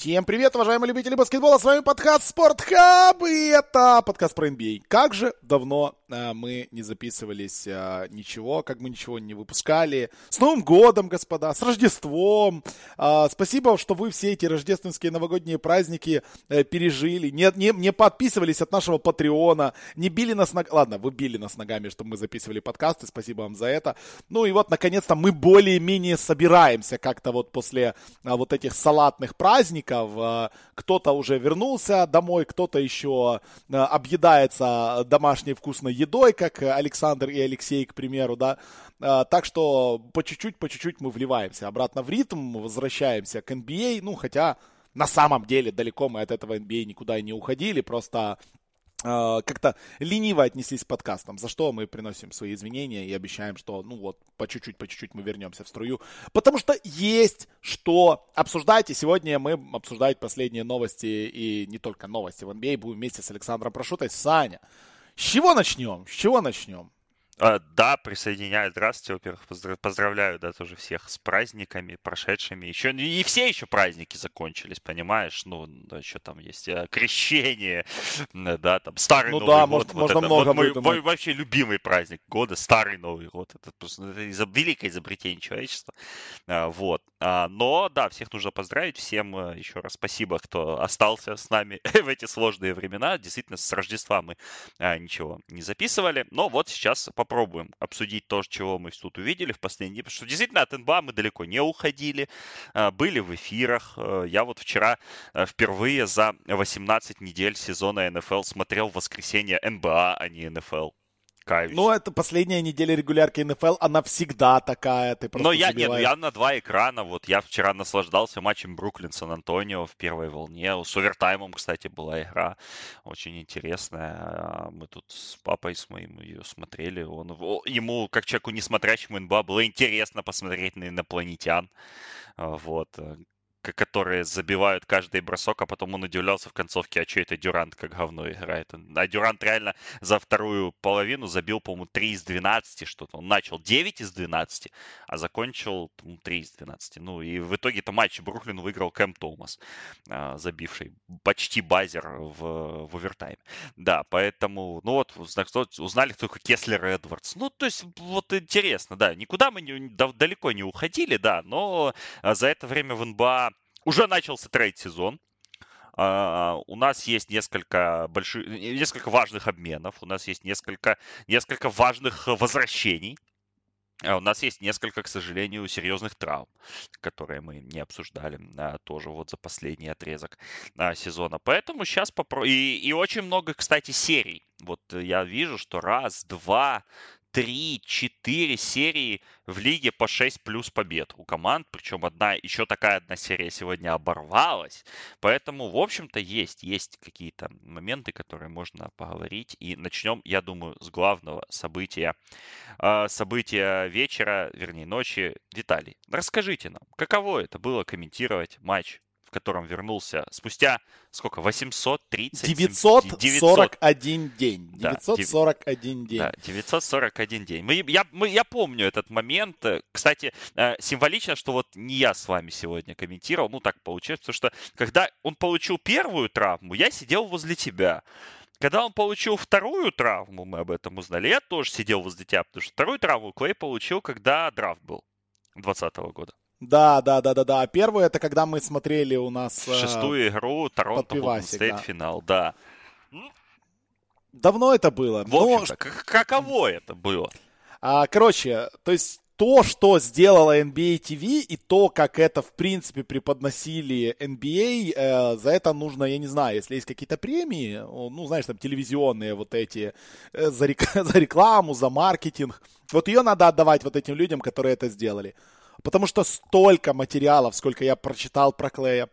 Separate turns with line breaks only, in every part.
Всем привет, уважаемые любители баскетбола, с вами подкаст Спортхаб, и это подкаст про NBA. Как же давно а, мы не записывались а, ничего, как мы ничего не выпускали. С Новым годом, господа, с Рождеством. А, спасибо, что вы все эти рождественские новогодние праздники а, пережили, не, не, не подписывались от нашего Патреона, не били нас ногами. Ладно, вы били нас ногами, чтобы мы записывали подкасты, спасибо вам за это. Ну и вот, наконец-то, мы более-менее собираемся как-то вот после а, вот этих салатных праздников. А, кто-то уже вернулся домой, кто-то еще а, объедается домашней вкусной едой, как Александр и Алексей, к примеру, да. А, так что по чуть-чуть, по чуть-чуть мы вливаемся обратно в ритм, возвращаемся к NBA, ну, хотя на самом деле далеко мы от этого NBA никуда и не уходили, просто как-то лениво отнеслись к подкастам, за что мы приносим свои извинения и обещаем, что, ну вот, по чуть-чуть, по чуть-чуть мы вернемся в струю, потому что есть что обсуждать, и сегодня мы обсуждать последние новости, и не только новости в NBA, будем вместе с Александром Прошутой. Саня, с чего начнем? С чего начнем?
А, да, присоединяю. Здравствуйте, во-первых, поздравляю, да, тоже всех с праздниками прошедшими. Еще и все еще праздники закончились, понимаешь? Ну, еще там есть а, крещение, да, там старый ну, Новый да, год. Может,
вот можно это, много
вот мой, мой вообще любимый праздник года, старый Новый год. Это просто это из великое изобретение человечества. А, вот. А, но, да, всех нужно поздравить. Всем а, еще раз спасибо, кто остался с нами в эти сложные времена. Действительно, с Рождества мы ничего не записывали. Но вот сейчас по попробуем обсудить то, чего мы тут увидели в последние потому что действительно от НБА мы далеко не уходили, а, были в эфирах. А, я вот вчера а, впервые за 18 недель сезона НФЛ смотрел в воскресенье НБА, а не НФЛ
каюсь. Ну, это последняя неделя регулярки НФЛ, она всегда такая, ты просто
Но я, нет, я на два экрана, вот я вчера наслаждался матчем Бруклин-Сан-Антонио в первой волне, с овертаймом, кстати, была игра, очень интересная, мы тут с папой с моим ее смотрели, он, ему, как человеку, не смотрящему НБА, было интересно посмотреть на инопланетян, вот, которые забивают каждый бросок, а потом он удивлялся в концовке, а что это Дюрант как говно играет. А Дюрант реально за вторую половину забил, по-моему, 3 из 12 что-то. Он начал 9 из 12, а закончил ну, 3 из 12. Ну и в итоге-то матч Бруклин выиграл Кэм Томас, а, забивший почти базер в, в овертайме. Да, поэтому, ну вот, узнали, кто такой Кеслер Эдвардс. Ну, то есть, вот интересно, да, никуда мы не, далеко не уходили, да, но а, за это время в НБА уже начался трейд-сезон. Uh, у нас есть несколько больших, несколько важных обменов, у нас есть несколько, несколько важных возвращений. Uh, у нас есть несколько, к сожалению, серьезных травм, которые мы не обсуждали uh, тоже вот за последний отрезок сезона. Поэтому сейчас попро... И, и очень много, кстати, серий. Вот я вижу, что раз, два, три, четыре серии в лиге по 6 плюс побед у команд, причем одна, еще такая одна серия сегодня оборвалась, поэтому, в общем-то, есть, есть какие-то моменты, которые можно поговорить, и начнем, я думаю, с главного события, а, события вечера, вернее, ночи. Виталий, расскажите нам, каково это было комментировать матч в котором вернулся спустя сколько? 830?
941 день. 941 день. Да,
941 день. Мы, я, мы, я помню этот момент. Кстати, э, символично, что вот не я с вами сегодня комментировал. Ну, так получилось, потому что когда он получил первую травму, я сидел возле тебя. Когда он получил вторую травму, мы об этом узнали, я тоже сидел возле тебя, потому что вторую травму Клей получил, когда драфт был 2020 года.
Да, да, да, да, да. Первое это когда мы смотрели у нас
э, шестую игру Торонто Стейт да. финал, да.
Давно это было.
В общем-то, но... каково это было?
А, короче, то есть то, что сделала NBA TV и то, как это, в принципе, преподносили NBA, э, за это нужно, я не знаю, если есть какие-то премии, ну, знаешь, там, телевизионные вот эти, э, за, рек- за рекламу, за маркетинг, вот ее надо отдавать вот этим людям, которые это сделали. Потому что столько материалов, сколько я прочитал про Клея,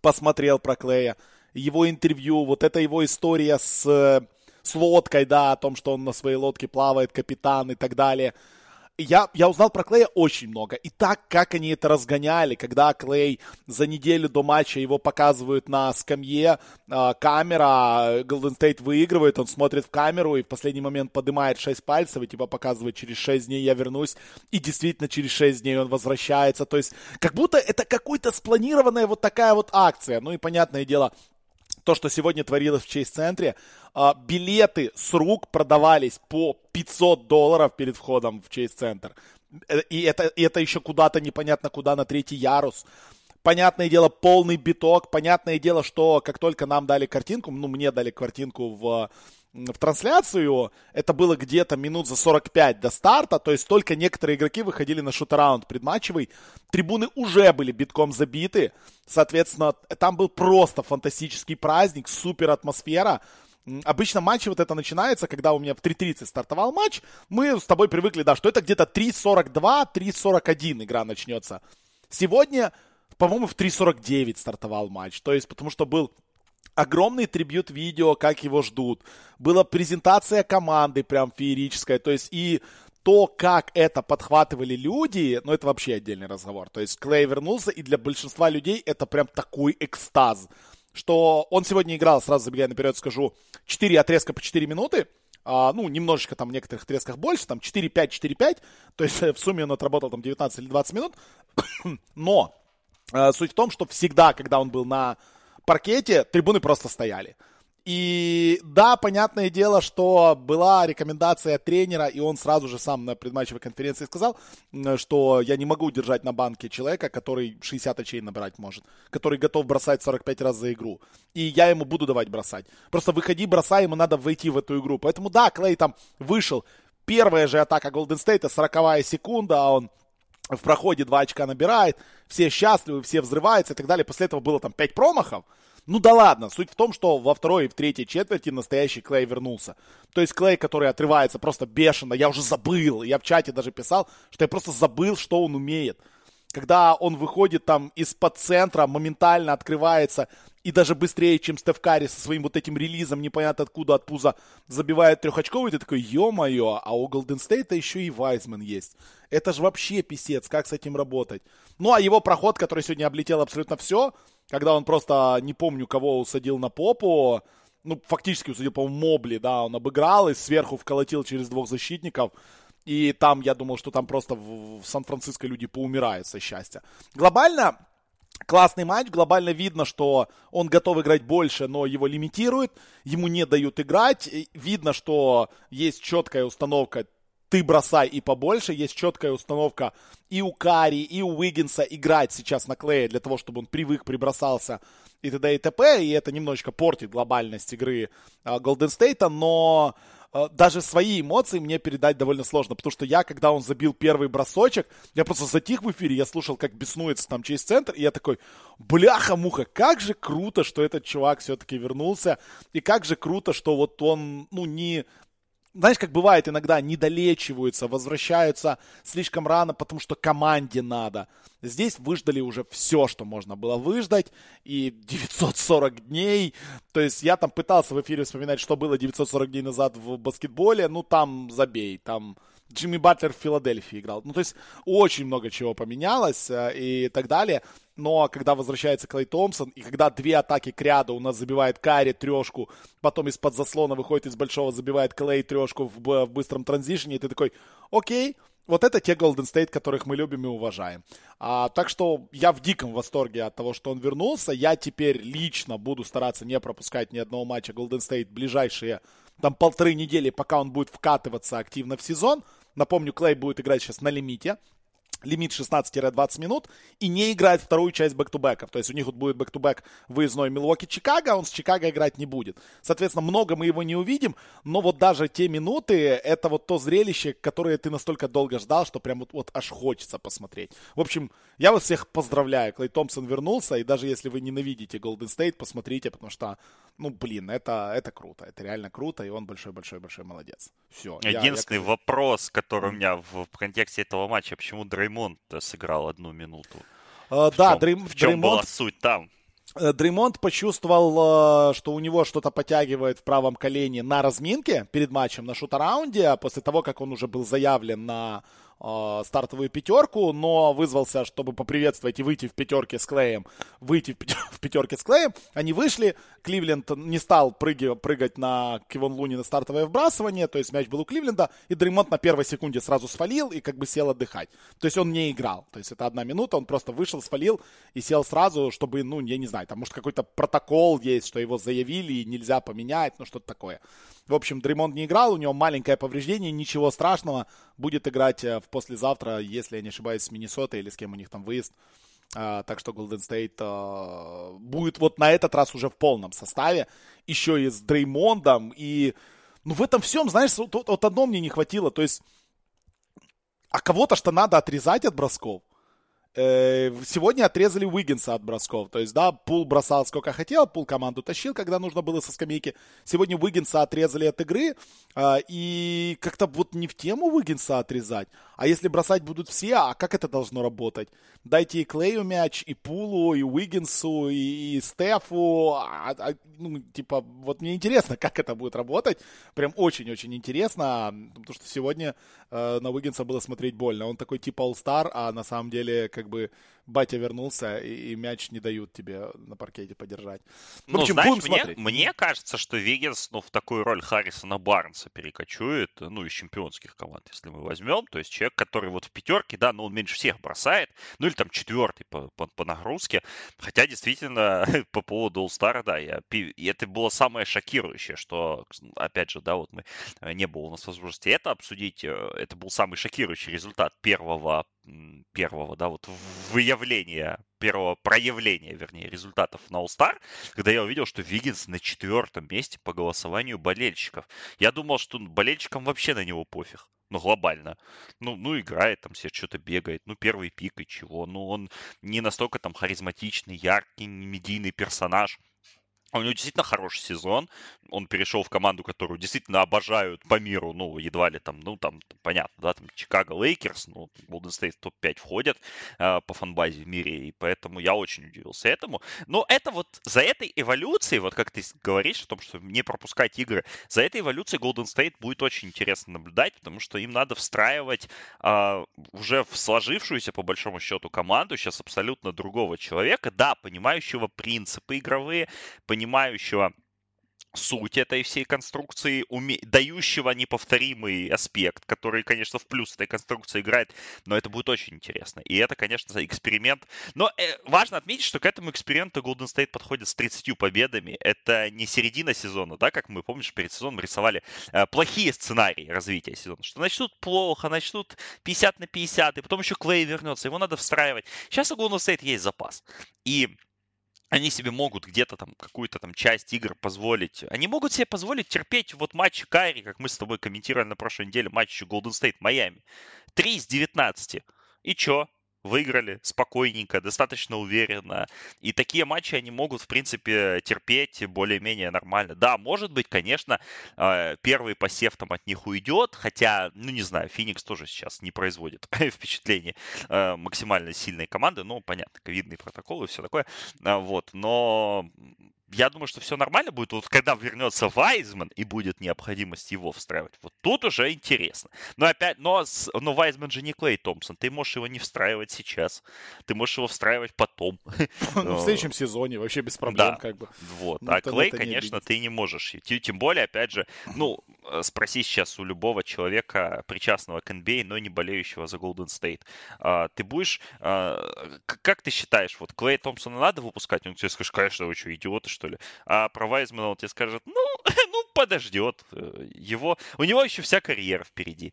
посмотрел про Клея, его интервью, вот эта его история с, с лодкой, да, о том, что он на своей лодке плавает, капитан и так далее. Я, я узнал про Клея очень много. И так, как они это разгоняли, когда Клей за неделю до матча его показывают на скамье, э, камера, Golden State выигрывает, он смотрит в камеру и в последний момент поднимает 6 пальцев и типа показывает, через 6 дней я вернусь. И действительно через 6 дней он возвращается. То есть как будто это какой-то спланированная вот такая вот акция. Ну и понятное дело, то, что сегодня творилось в Чейз-центре. А, билеты с рук продавались по 500 долларов перед входом в Чейз-центр. Э, и это, и это еще куда-то непонятно куда, на третий ярус. Понятное дело, полный биток. Понятное дело, что как только нам дали картинку, ну, мне дали картинку в в трансляцию, это было где-то минут за 45 до старта, то есть только некоторые игроки выходили на шут-раунд предматчевый, трибуны уже были битком забиты, соответственно, там был просто фантастический праздник, супер атмосфера, Обычно матчи вот это начинается, когда у меня в 3.30 стартовал матч. Мы с тобой привыкли, да, что это где-то 3.42, 3.41 игра начнется. Сегодня, по-моему, в 3.49 стартовал матч. То есть, потому что был огромный трибют видео, как его ждут. Была презентация команды прям феерическая. То есть и то, как это подхватывали люди, ну, это вообще отдельный разговор. То есть Клей вернулся, и для большинства людей это прям такой экстаз, что он сегодня играл, сразу забегая наперед скажу, 4 отрезка по 4 минуты, а, ну, немножечко там в некоторых отрезках больше, там 4-5, 4-5, то есть в сумме он отработал там 19 или 20 минут, но а, суть в том, что всегда, когда он был на паркете трибуны просто стояли. И да, понятное дело, что была рекомендация тренера, и он сразу же сам на предматчевой конференции сказал, что я не могу держать на банке человека, который 60 очей набирать может, который готов бросать 45 раз за игру. И я ему буду давать бросать. Просто выходи, бросай, ему надо войти в эту игру. Поэтому да, Клей там вышел. Первая же атака Golden State, 40 секунда, а он в проходе 2 очка набирает, все счастливы, все взрываются и так далее. После этого было там 5 промахов. Ну да ладно, суть в том, что во второй и в третьей четверти настоящий Клей вернулся. То есть Клей, который отрывается просто бешено, я уже забыл, я в чате даже писал, что я просто забыл, что он умеет. Когда он выходит там из-под центра, моментально открывается и даже быстрее, чем Стеф Карри со своим вот этим релизом, непонятно откуда, от пуза, забивает трехочковый, ты такой, ё-моё, а у Голден Стейта еще и Вайзман есть. Это же вообще писец, как с этим работать. Ну, а его проход, который сегодня облетел абсолютно все, когда он просто, не помню, кого усадил на попу, ну, фактически усадил, по-моему, Мобли, да, он обыграл и сверху вколотил через двух защитников. И там, я думал, что там просто в, в Сан-Франциско люди поумирают со счастья. Глобально, Классный матч, глобально видно, что он готов играть больше, но его лимитируют, ему не дают играть. Видно, что есть четкая установка ты бросай и побольше. Есть четкая установка и у Кари, и у Уиггинса играть сейчас на Клея для того, чтобы он привык, прибросался и т.д. и т.п. И это немножечко портит глобальность игры Голден Стейта, но даже свои эмоции мне передать довольно сложно, потому что я, когда он забил первый бросочек, я просто затих в эфире, я слушал, как беснуется там через центр, и я такой, бляха-муха, как же круто, что этот чувак все-таки вернулся, и как же круто, что вот он, ну, не знаешь, как бывает иногда, недолечиваются, возвращаются слишком рано, потому что команде надо. Здесь выждали уже все, что можно было выждать, и 940 дней, то есть я там пытался в эфире вспоминать, что было 940 дней назад в баскетболе, ну там забей, там Джимми Батлер в Филадельфии играл. Ну, то есть очень много чего поменялось э, и так далее. Но когда возвращается Клей Томпсон, и когда две атаки к ряду у нас забивает Карри трешку, потом из-под заслона выходит из большого, забивает Клей трешку в, в быстром транзишне, и ты такой, окей, вот это те Golden State, которых мы любим и уважаем. А, так что я в диком восторге от того, что он вернулся. Я теперь лично буду стараться не пропускать ни одного матча Golden State ближайшие там полторы недели, пока он будет вкатываться активно в сезон. Напомню, Клей будет играть сейчас на лимите лимит 16-20 минут и не играет вторую часть бэк-то-бэков. То есть у них вот будет бэк-то-бэк выездной Милуоки-Чикаго, а он с Чикаго играть не будет. Соответственно, много мы его не увидим, но вот даже те минуты, это вот то зрелище, которое ты настолько долго ждал, что прям вот, вот аж хочется посмотреть. В общем, я вас всех поздравляю. Клей Томпсон вернулся, и даже если вы ненавидите Golden State, посмотрите, потому что, ну, блин, это, это круто. Это реально круто, и он большой-большой-большой молодец. Все.
Единственный я, я... вопрос, который у меня в, в контексте этого матча, почему Дреймонд Дреймонд сыграл одну минуту.
Uh, в да, чем, Дрейм,
в чем Дреймонд... была суть там?
Э, Дреймонд почувствовал, э, что у него что-то подтягивает в правом колене на разминке перед матчем на шут-раунде, а после того, как он уже был заявлен на э, стартовую пятерку, но вызвался, чтобы поприветствовать и выйти в пятерке с Клеем, выйти в, пятерке с Клеем. Они вышли, Кливленд не стал прыги, прыгать на Кивон Луни на стартовое вбрасывание, то есть мяч был у Кливленда, и Дреймонд на первой секунде сразу свалил и как бы сел отдыхать. То есть он не играл, то есть это одна минута, он просто вышел, свалил и сел сразу, чтобы, ну, я не знаю, там может какой-то протокол есть, что его заявили и нельзя поменять, ну что-то такое. В общем, Дремонд не играл, у него маленькое повреждение, ничего страшного. Будет играть э, в послезавтра, если я не ошибаюсь, с Миннесотой или с кем у них там выезд. А, так что Golden State а, будет вот на этот раз уже в полном составе. Еще и с Дреймондом. И ну в этом всем, знаешь, вот, вот одно мне не хватило. То есть, а кого-то что надо отрезать от бросков. Э, сегодня отрезали Уиггинса от бросков. То есть, да, Пул бросал сколько хотел, Пул команду тащил, когда нужно было со скамейки. Сегодня Уиггинса отрезали от игры. А, и как-то вот не в тему Уиггинса отрезать. А если бросать будут все, а как это должно работать? Дайте и Клею мяч, и Пулу, и Уиггинсу, и, и Стефу. А, а, ну, типа, вот мне интересно, как это будет работать. Прям очень-очень интересно. Потому что сегодня э, на Уиггинса было смотреть больно. Он такой типа All-Star, а на самом деле, как бы, батя вернулся, и, и мяч не дают тебе на паркете подержать.
В ну, общем, ну, знаешь, мне, мне кажется, что Виггинс ну, в такую роль Харрисона Барнса перекочует, ну, из чемпионских команд, если мы возьмем. То есть человек, который вот в пятерке, да, ну, он меньше всех бросает, ну, или там четвертый по, по, по нагрузке. Хотя, действительно, по поводу All-Star, да, я, и это было самое шокирующее, что, опять же, да, вот мы, э, не было у нас возможности это обсудить, э, это был самый шокирующий результат первого первого, да, вот выявления, первого проявления, вернее, результатов на All-Star, когда я увидел, что Виггинс на четвертом месте по голосованию болельщиков. Я думал, что болельщикам вообще на него пофиг. Ну, глобально. Ну, ну, играет там себе, что-то бегает. Ну, первый пик и чего. Ну, он не настолько там харизматичный, яркий, медийный персонаж. У него действительно хороший сезон. Он перешел в команду, которую действительно обожают по миру. Ну, едва ли там, ну, там, понятно, да, там Чикаго Лейкерс, ну, Golden State топ-5 входят э, по фанбазе в мире, и поэтому я очень удивился этому. Но это вот за этой эволюцией, вот как ты говоришь о том, что не пропускать игры, за этой эволюцией Golden State будет очень интересно наблюдать, потому что им надо встраивать э, уже в сложившуюся, по большому счету, команду сейчас абсолютно другого человека, да, понимающего принципы игровые, понимающего понимающего суть этой всей конструкции, уме... дающего неповторимый аспект, который, конечно, в плюс этой конструкции играет, но это будет очень интересно. И это, конечно, эксперимент. Но э, важно отметить, что к этому эксперименту Golden State подходит с 30 победами. Это не середина сезона, да, как мы, помнишь, перед сезоном рисовали э, плохие сценарии развития сезона, что начнут плохо, начнут 50 на 50, и потом еще Клей вернется, его надо встраивать. Сейчас у Golden State есть запас. И они себе могут где-то там какую-то там часть игр позволить. Они могут себе позволить терпеть вот матч Кайри, как мы с тобой комментировали на прошлой неделе, матч Golden State Майами. 3 из 19. И чё? Выиграли спокойненько, достаточно уверенно. И такие матчи они могут, в принципе, терпеть более-менее нормально. Да, может быть, конечно, э, первый посев там от них уйдет, хотя, ну, не знаю, Феникс тоже сейчас не производит впечатление э, максимально сильной команды, ну, понятно, ковидные протоколы и все такое, а, вот, но я думаю, что все нормально будет. Вот когда вернется Вайзман и будет необходимость его встраивать, вот тут уже интересно. Но опять, но, но Вайзман же не Клей Томпсон. Ты можешь его не встраивать сейчас. Ты можешь его встраивать потом.
Ну, в следующем сезоне вообще без проблем, как бы.
Вот. А Клей, конечно, ты не можешь. Тем более, опять же, ну, э, спроси сейчас у любого человека, причастного к NBA, но не болеющего за Golden State. А, ты будешь... А, как ты считаешь, вот Клей Томпсона надо выпускать? Он тебе скажет, конечно, вы что, идиоты, что что ли. А про Вайзмана он тебе скажет, ну, ну, подождет. Э, его, у него еще вся карьера впереди.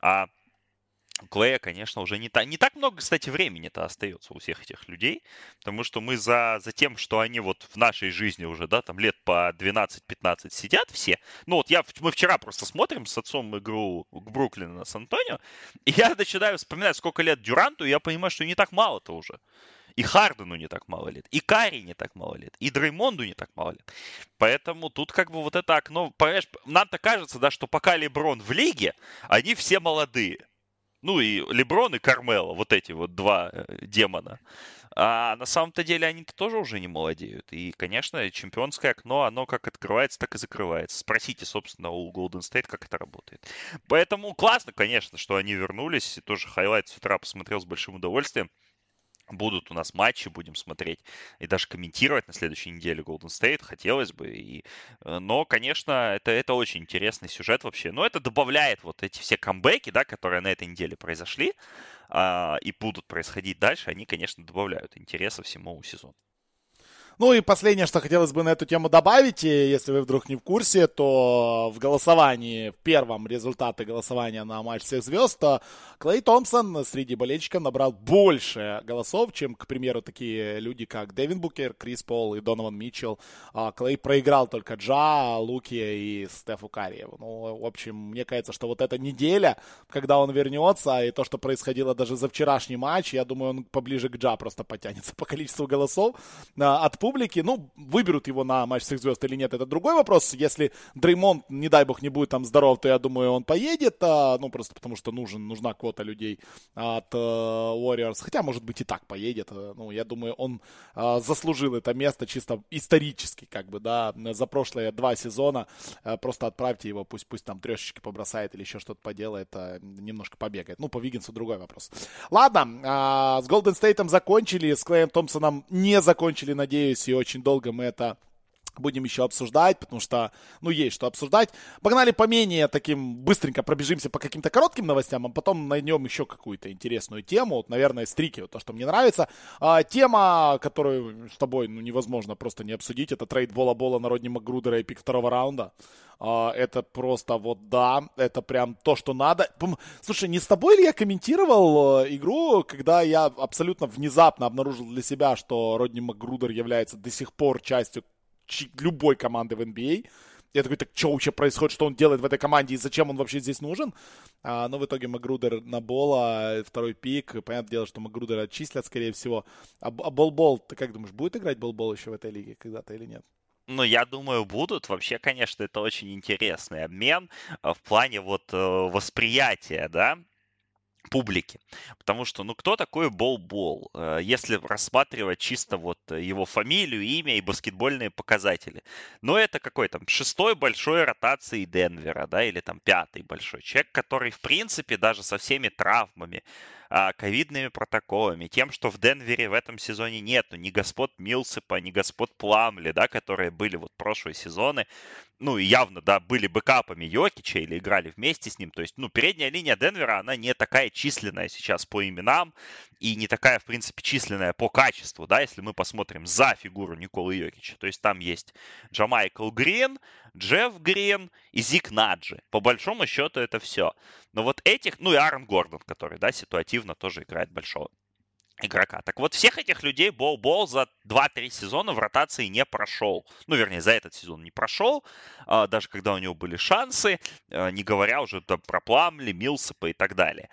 А у Клея, конечно, уже не, та, не так много, кстати, времени-то остается у всех этих людей, потому что мы за, за тем, что они вот в нашей жизни уже, да, там лет по 12-15 сидят все. Ну вот я, мы вчера просто смотрим с отцом игру к Бруклину с Антонио, и я начинаю вспоминать, сколько лет Дюранту, и я понимаю, что не так мало-то уже. И Хардену не так мало лет, и Карри не так мало лет, и Дреймонду не так мало лет. Поэтому тут как бы вот это окно, понимаешь, нам-то кажется, да, что пока Леброн в лиге, они все молодые. Ну и Леброн и Кармело, вот эти вот два э, демона. А на самом-то деле они-то тоже уже не молодеют. И, конечно, чемпионское окно, оно как открывается, так и закрывается. Спросите, собственно, у Golden State, как это работает. Поэтому классно, конечно, что они вернулись. Тоже хайлайт с утра посмотрел с большим удовольствием. Будут у нас матчи, будем смотреть и даже комментировать на следующей неделе Golden State, хотелось бы. И, э, но, конечно, это, это очень интересный сюжет вообще. Но это добавляет вот эти все камбэки, да, которые на этой неделе произошли а, и будут происходить дальше, они, конечно, добавляют интереса всему сезону.
Ну и последнее, что хотелось бы на эту тему добавить, если вы вдруг не в курсе, то в голосовании, в первом результаты голосования на матч всех звезд, Клей Томпсон среди болельщиков набрал больше голосов, чем, к примеру, такие люди, как Дэвин Букер, Крис Пол и Донован Митчелл. А Клей проиграл только Джа, Луки и Стефу Карриеву. Ну, в общем, мне кажется, что вот эта неделя, когда он вернется, и то, что происходило даже за вчерашний матч, я думаю, он поближе к Джа просто потянется по количеству голосов а, от публики. Ну, выберут его на матч всех звезд или нет, это другой вопрос. Если Дреймонд, не дай бог, не будет там здоров, то я думаю, он поедет. А, ну, просто потому что нужен, нужна квота людей от uh, Warriors. Хотя, может быть, и так поедет. Э, ну, я думаю, он uh, заслужил это место чисто исторически, как бы, да, за прошлые два сезона. Uh, просто отправьте его, пусть, пусть там трешечки побросает или еще что-то поделает, немножко побегает. Ну, по Виггинсу другой вопрос. Ладно, с Голден Стейтом закончили, с Клеем Томпсоном не закончили, надеюсь, и очень долго мы это будем еще обсуждать, потому что, ну, есть что обсуждать. Погнали по таким, быстренько пробежимся по каким-то коротким новостям, а потом найдем еще какую-то интересную тему. Вот, наверное, стрики, вот то, что мне нравится. А, тема, которую с тобой, ну, невозможно просто не обсудить, это трейд Бола-Бола на Родни Макгрудера и пик второго раунда. А, это просто вот да, это прям то, что надо. Слушай, не с тобой ли я комментировал э, игру, когда я абсолютно внезапно обнаружил для себя, что Родни Макгрудер является до сих пор частью любой команды в NBA. А? Я такой, так что вообще происходит, что он делает в этой команде и зачем он вообще здесь нужен? А, но в итоге Магрудер на Бола, второй пик. Понятное дело, что Магрудера отчислят, скорее всего. А, а Болбол, ты как думаешь, будет играть Болбол еще в этой лиге когда-то или нет?
Ну, я думаю, будут. Вообще, конечно, это очень интересный обмен э, в плане вот э, восприятия, да, публики. Потому что, ну, кто такой Бол-Бол? Э, если рассматривать чисто вот его фамилию, имя и баскетбольные показатели. Ну, это какой там шестой большой ротации Денвера, да, или там пятый большой. Человек, который, в принципе, даже со всеми травмами, ковидными протоколами, тем, что в Денвере в этом сезоне нету ни господ Милсепа, ни господ Пламли, да, которые были вот прошлые сезоны, ну, явно, да, были бэкапами Йокича или играли вместе с ним. То есть, ну, передняя линия Денвера, она не такая численная сейчас по именам и не такая, в принципе, численная по качеству, да, если мы посмотрим за фигуру Николы Йокича. То есть, там есть Джамайкл Грин, Джефф Грин и Зик Наджи. По большому счету это все. Но вот этих, ну и Аарон Гордон, который, да, ситуативно тоже играет большого игрока. Так вот, всех этих людей Бол-Бол за 2-3 сезона в ротации не прошел. Ну, вернее, за этот сезон не прошел, а, даже когда у него были шансы, а, не говоря уже про Пламли, Милсепа и так далее.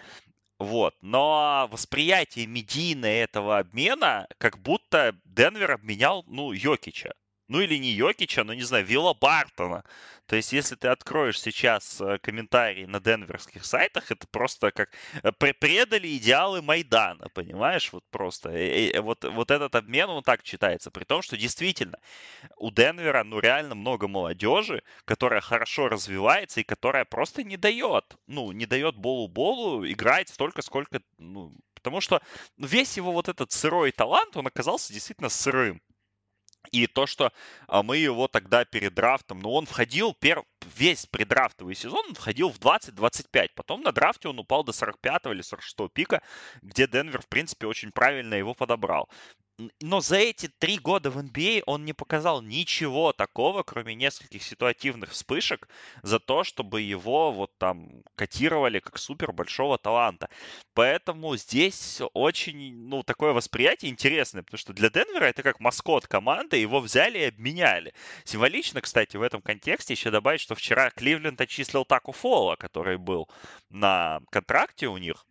Вот. Но восприятие медийное этого обмена, как будто Денвер обменял, ну, Йокича ну или не Йокича, но не знаю, Вилла Бартона. То есть, если ты откроешь сейчас э, комментарии на денверских сайтах, это просто как э, предали идеалы Майдана, понимаешь? Вот просто. И, и, вот, вот этот обмен, он так читается. При том, что действительно у Денвера, ну реально много молодежи, которая хорошо развивается и которая просто не дает, ну, не дает Болу-Болу играть столько, сколько, ну, потому что весь его вот этот сырой талант, он оказался действительно сырым. И то, что а, мы его тогда перед драфтом, ну, он входил, пер, весь преддрафтовый сезон он входил в 20-25. Потом на драфте он упал до 45 или 46 пика, где Денвер, в принципе, очень правильно его подобрал но за эти три года в NBA он не показал ничего такого, кроме нескольких ситуативных вспышек, за то, чтобы его вот там котировали как супер большого таланта. Поэтому здесь очень, ну, такое восприятие интересное, потому что для Денвера это как маскот команды, его взяли и обменяли. Символично, кстати, в этом контексте еще добавить, что вчера Кливленд отчислил Таку Фола, который был на контракте у них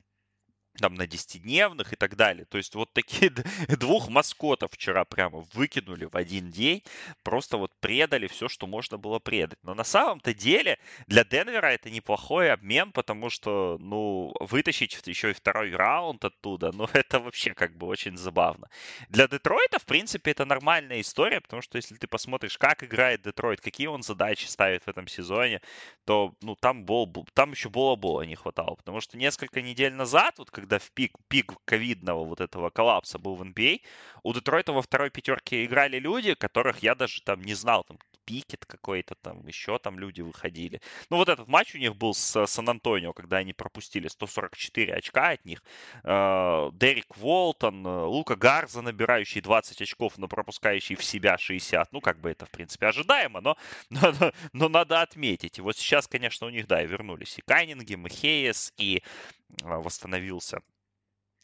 там на 10-дневных и так далее. То есть вот такие двух маскотов вчера прямо выкинули в один день, просто вот предали все, что можно было предать. Но на самом-то деле для Денвера это неплохой обмен, потому что, ну, вытащить еще и второй раунд оттуда, ну, это вообще как бы очень забавно. Для Детройта, в принципе, это нормальная история, потому что если ты посмотришь, как играет Детройт, какие он задачи ставит в этом сезоне, то, ну, там, бол, там еще бола-бола не хватало, потому что несколько недель назад, вот когда в пик, пик ковидного вот этого коллапса был в NBA, а, у Детройта во второй пятерке играли люди, которых я даже там не знал, там Пикет какой-то там, еще там люди выходили. Ну, вот этот матч у них был с Сан-Антонио, когда они пропустили 144 очка от них. Э, Дерек Волтон, э, Лука Гарза, набирающий 20 очков, но пропускающий в себя 60. Ну, как бы это, в принципе, ожидаемо, но, но, но надо отметить. И вот сейчас, конечно, у них, да, и вернулись и Кайнингем, и Хейес, и э, восстановился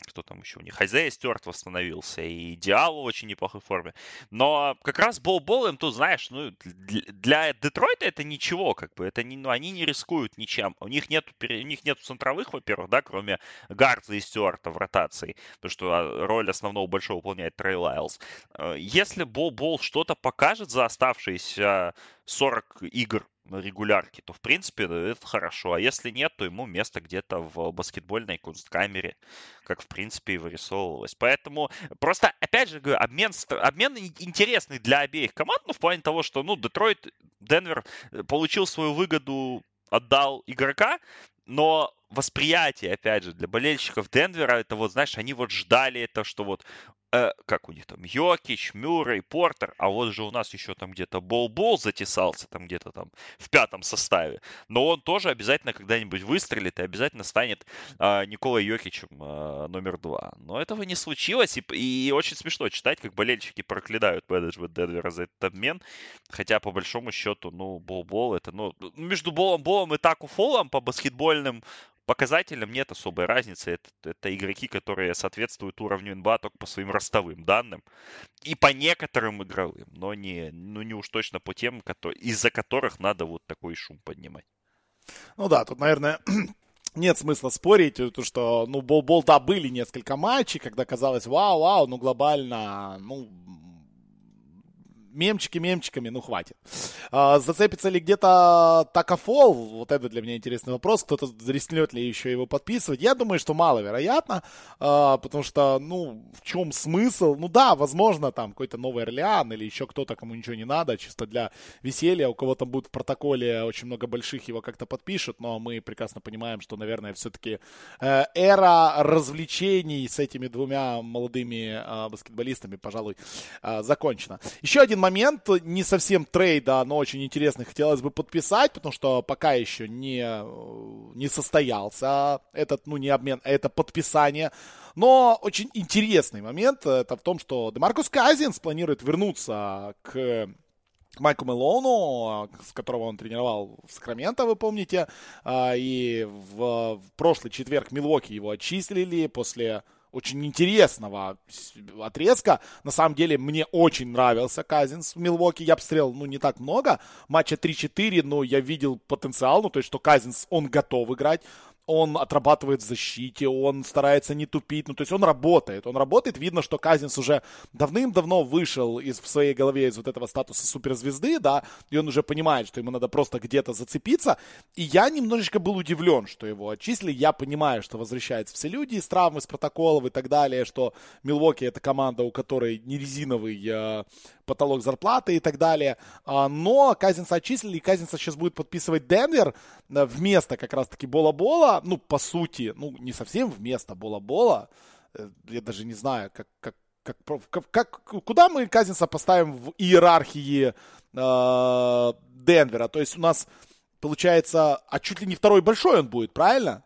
кто там еще у них, Хайзея Стюарт восстановился, и Диалу в очень неплохой форме. Но как раз Бол им тут, знаешь, ну, для Детройта это ничего, как бы, это не, ну, они не рискуют ничем. У них нет, у них нет центровых, во-первых, да, кроме Гарца и Стюарта в ротации, потому что а, роль основного большого выполняет Трей Лайлз. Э, если Бол Бол что-то покажет за оставшиеся 40 игр регулярки, то в принципе это хорошо. А если нет, то ему место где-то в баскетбольной кунсткамере, как в принципе и вырисовывалось. Поэтому просто, опять же, говорю, обмен, обмен интересный для обеих команд, ну, в плане того, что, ну, Детройт, Денвер э, получил свою выгоду, отдал игрока, но восприятие, опять же, для болельщиков Денвера, это вот, знаешь, они вот ждали это, что вот э, как у них там, Йокич, Мюррей, Портер, а вот же у нас еще там где-то Бол-Бол затесался, там где-то там в пятом составе, но он тоже обязательно когда-нибудь выстрелит и обязательно станет э, Николой Йокичем э, номер два. Но этого не случилось, и, и очень смешно читать, как болельщики проклинают менеджмент Денвера за этот обмен, хотя по большому счету, ну, Бол-Бол это, ну, между Болом-Болом и Таку Фолом по баскетбольным показателям нет особой разницы. Это, это игроки, которые соответствуют уровню НБА только по своим ростовым данным. И по некоторым игровым, но не, ну не уж точно по тем, из-за которых надо вот такой шум поднимать.
Ну да, тут, наверное, нет смысла спорить, то, что, ну, бол-бол, да, были несколько матчей, когда казалось, вау-вау, ну, глобально, ну, мемчики мемчиками, ну хватит. А, зацепится ли где-то Такафол? Вот это для меня интересный вопрос. Кто-то рискнет ли еще его подписывать? Я думаю, что маловероятно, а, потому что, ну, в чем смысл? Ну да, возможно, там какой-то Новый Орлеан или еще кто-то, кому ничего не надо, чисто для веселья. У кого там будет в протоколе очень много больших, его как-то подпишут, но мы прекрасно понимаем, что, наверное, все-таки э, эра развлечений с этими двумя молодыми а, баскетболистами, пожалуй, закончена. Еще один момент, не совсем трейда, но очень интересный, хотелось бы подписать, потому что пока еще не, не состоялся этот, ну, не обмен, а это подписание. Но очень интересный момент, это в том, что Демаркус Казинс планирует вернуться к Майку Мелоуну, с которого он тренировал в Сакраменто, вы помните. А, и в, в прошлый четверг Милуоки его отчислили после очень интересного отрезка. На самом деле, мне очень нравился Казинс в Милвоке. Я обстрелил, ну, не так много. Матча 3-4, но я видел потенциал, ну, то есть, что Казинс, он готов играть он отрабатывает в защите, он старается не тупить, ну, то есть он работает, он работает, видно, что Казинс уже давным-давно вышел из, в своей голове из вот этого статуса суперзвезды, да, и он уже понимает, что ему надо просто где-то зацепиться, и я немножечко был удивлен, что его отчислили, я понимаю, что возвращаются все люди из травмы, с протоколов и так далее, что Милвоки это команда, у которой не резиновый э, потолок зарплаты и так далее. А, но Казинца отчислили, и Казинца сейчас будет подписывать Денвер э, вместо как раз-таки Бола-Бола. Ну, по сути, ну, не совсем вместо Бола-Бола. Э, я даже не знаю, как, как, как, как, как, куда мы Казинца поставим в иерархии э, Денвера. То есть у нас получается, а чуть ли не второй большой он будет, правильно?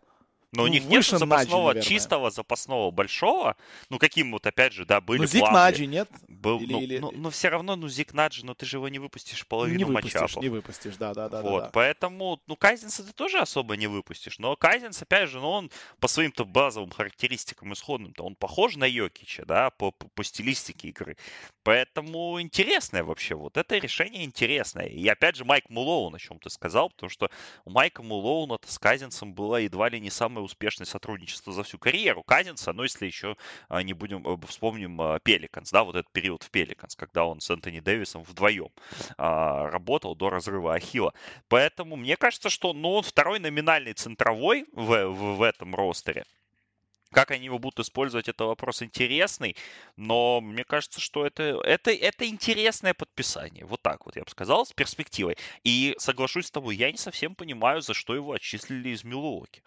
Но ну, у них нет запасного, Наджи, чистого запасного большого. Ну, каким вот, опять же, да, были
Ну, Зик Наджи нет?
Был, или, ну, или... Ну, но все равно, ну, Зик Наджи, но ты же его не выпустишь половину
не выпустишь,
матчапов.
Не выпустишь, да, да, да.
Вот,
да, да.
поэтому, ну, Кайзенса ты тоже особо не выпустишь. Но Кайзенс, опять же, ну, он по своим-то базовым характеристикам исходным-то, он похож на Йокича, да, по, по, по стилистике игры. Поэтому интересное вообще, вот это решение интересное. И опять же, Майк Мулоун, о чем ты сказал, потому что у Майка Мулоуна с Казинсом была едва ли не самая успешное сотрудничество за всю карьеру Казинса, но если еще а, не будем, э, вспомним Пеликанс, да, вот этот период в Пеликанс, когда он с Энтони Дэвисом вдвоем а, работал до разрыва Ахилла. Поэтому мне кажется, что ну, он второй номинальный центровой в, в, в этом ростере. Как они его будут использовать, это вопрос интересный, но мне кажется, что это, это, это интересное подписание. Вот так вот я бы сказал, с перспективой. И соглашусь с тобой, я не совсем понимаю, за что его отчислили из Милуоки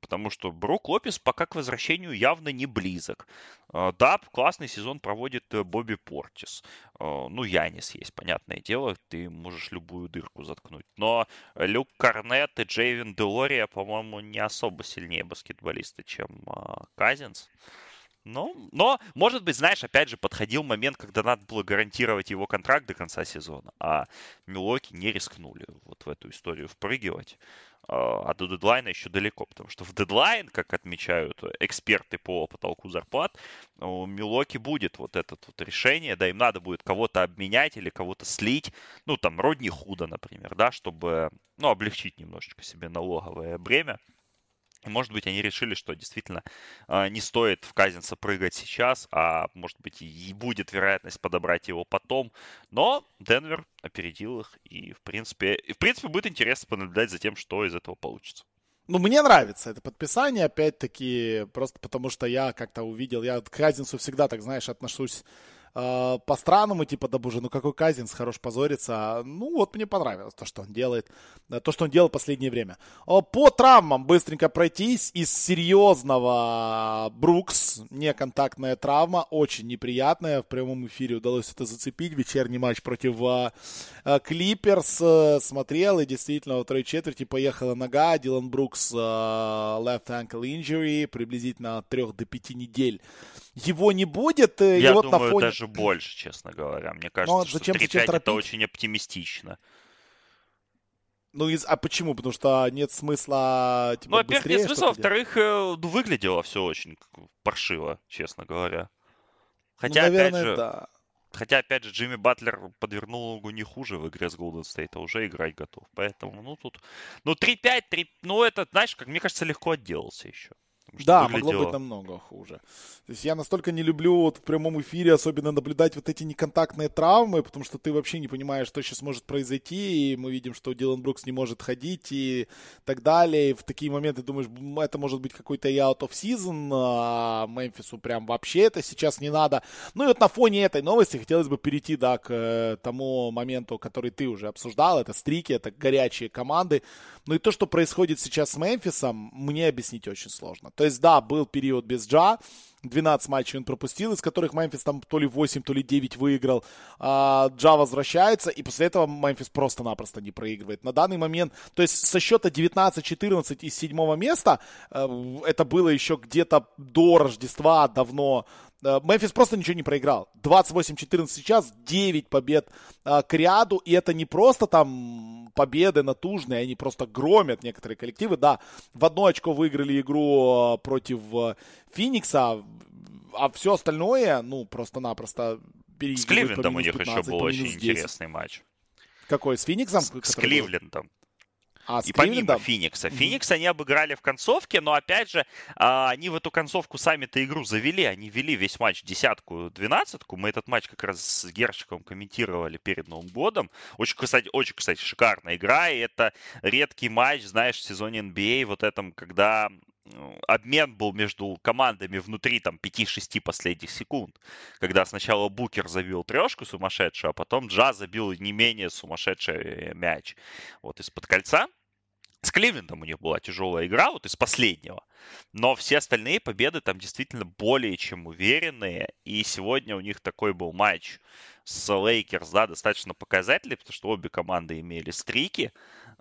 потому что Брок Лопес пока к возвращению явно не близок. А, да, классный сезон проводит э, Бобби Портис. А, ну, Янис есть, понятное дело, ты можешь любую дырку заткнуть. Но Люк Карнет и Джейвин Делория, по-моему, не особо сильнее баскетболисты, чем а, Казинс. Ну, но, может быть, знаешь, опять же, подходил момент, когда надо было гарантировать его контракт до конца сезона, а Милоки не рискнули вот в эту историю впрыгивать. А, а до дедлайна еще далеко, потому что в дедлайн, как отмечают эксперты по потолку зарплат, у Милоки будет вот это вот решение, да, им надо будет кого-то обменять или кого-то слить, ну, там, Родни Худа, например, да, чтобы, ну, облегчить немножечко себе налоговое бремя. Может быть, они решили, что действительно э, не стоит в Казинца прыгать сейчас, а может быть и будет вероятность подобрать его потом. Но Денвер опередил их, и в принципе, и, в принципе будет интересно понаблюдать за тем, что из этого получится.
Ну, мне нравится это подписание, опять-таки, просто потому что я как-то увидел, я к Казинцу всегда, так знаешь, отношусь э, по-странному, типа, да боже, ну какой Казинс, хорош позориться. Ну, вот мне понравилось то, что он делает, э, то, что он делал в последнее время. По травмам быстренько пройтись. Из серьезного Брукс, неконтактная травма, очень неприятная. В прямом эфире удалось это зацепить. Вечерний матч против э, Клиперс э, смотрел, и действительно во второй четверти поехала нога. Дилан Брукс left ankle injury, приблизительно от 3 до 5 недель его не будет.
Я и вот думаю, на фоне... даже больше, честно говоря. Мне кажется, ну, зачем, что 3-5 это очень оптимистично.
Ну, из... а почему? Потому что нет смысла типа,
Ну, во-первых, нет смысла, во-вторых, э, ну, выглядело все очень паршиво, честно говоря. Хотя, ну, наверное, опять же, да. Хотя, опять же, Джимми Батлер подвернул ногу не хуже в игре с Golden State, а уже играть готов. Поэтому, ну, тут... Ну, 3-5, 3... Ну, это, знаешь, как мне кажется, легко отделался еще.
Да, выглядело... могло быть намного хуже. То есть я настолько не люблю вот в прямом эфире особенно наблюдать вот эти неконтактные травмы, потому что ты вообще не понимаешь, что сейчас может произойти, и мы видим, что Дилан Брукс не может ходить и так далее. И в такие моменты думаешь, это может быть какой-то и out of season, а Мемфису прям вообще это сейчас не надо. Ну и вот на фоне этой новости хотелось бы перейти, да, к э, тому моменту, который ты уже обсуждал, это стрики, это горячие команды. Ну и то, что происходит сейчас с Мемфисом, мне объяснить очень сложно. То есть, да, был период без Джа, 12 матчей он пропустил, из которых Мемфис там то ли 8, то ли 9 выиграл. А, Джа возвращается, и после этого Мемфис просто-напросто не проигрывает. На данный момент, то есть со счета 19-14 из седьмого места, э, это было еще где-то до Рождества давно, Мемфис просто ничего не проиграл. 28-14 сейчас, 9 побед э, к ряду. И это не просто там победы натужные, они просто громят некоторые коллективы. Да, в одно очко выиграли игру э, против э, Феникса, а все остальное, ну, просто-напросто
С Кливлендом у них еще был очень 10. интересный матч.
Какой, с Фениксом?
С, с Кливлендом. Был? А, и помимо Феникса. Mm-hmm. Феникс они обыграли в концовке, но опять же, а, они в эту концовку сами-то игру завели. Они вели весь матч десятку, двенадцатку. Мы этот матч как раз с Герчиком комментировали перед Новым годом. Очень, кстати, очень, кстати, шикарная игра. И это редкий матч, знаешь, в сезоне NBA, вот этом, когда обмен был между командами внутри там 5-6 последних секунд, когда сначала Букер забил трешку сумасшедшую, а потом Джа забил не менее сумасшедший э, мяч вот из-под кольца. С Кливлендом у них была тяжелая игра, вот из последнего. Но все остальные победы там действительно более чем уверенные. И сегодня у них такой был матч с Лейкерс, да, достаточно показательный, потому что обе команды имели стрики.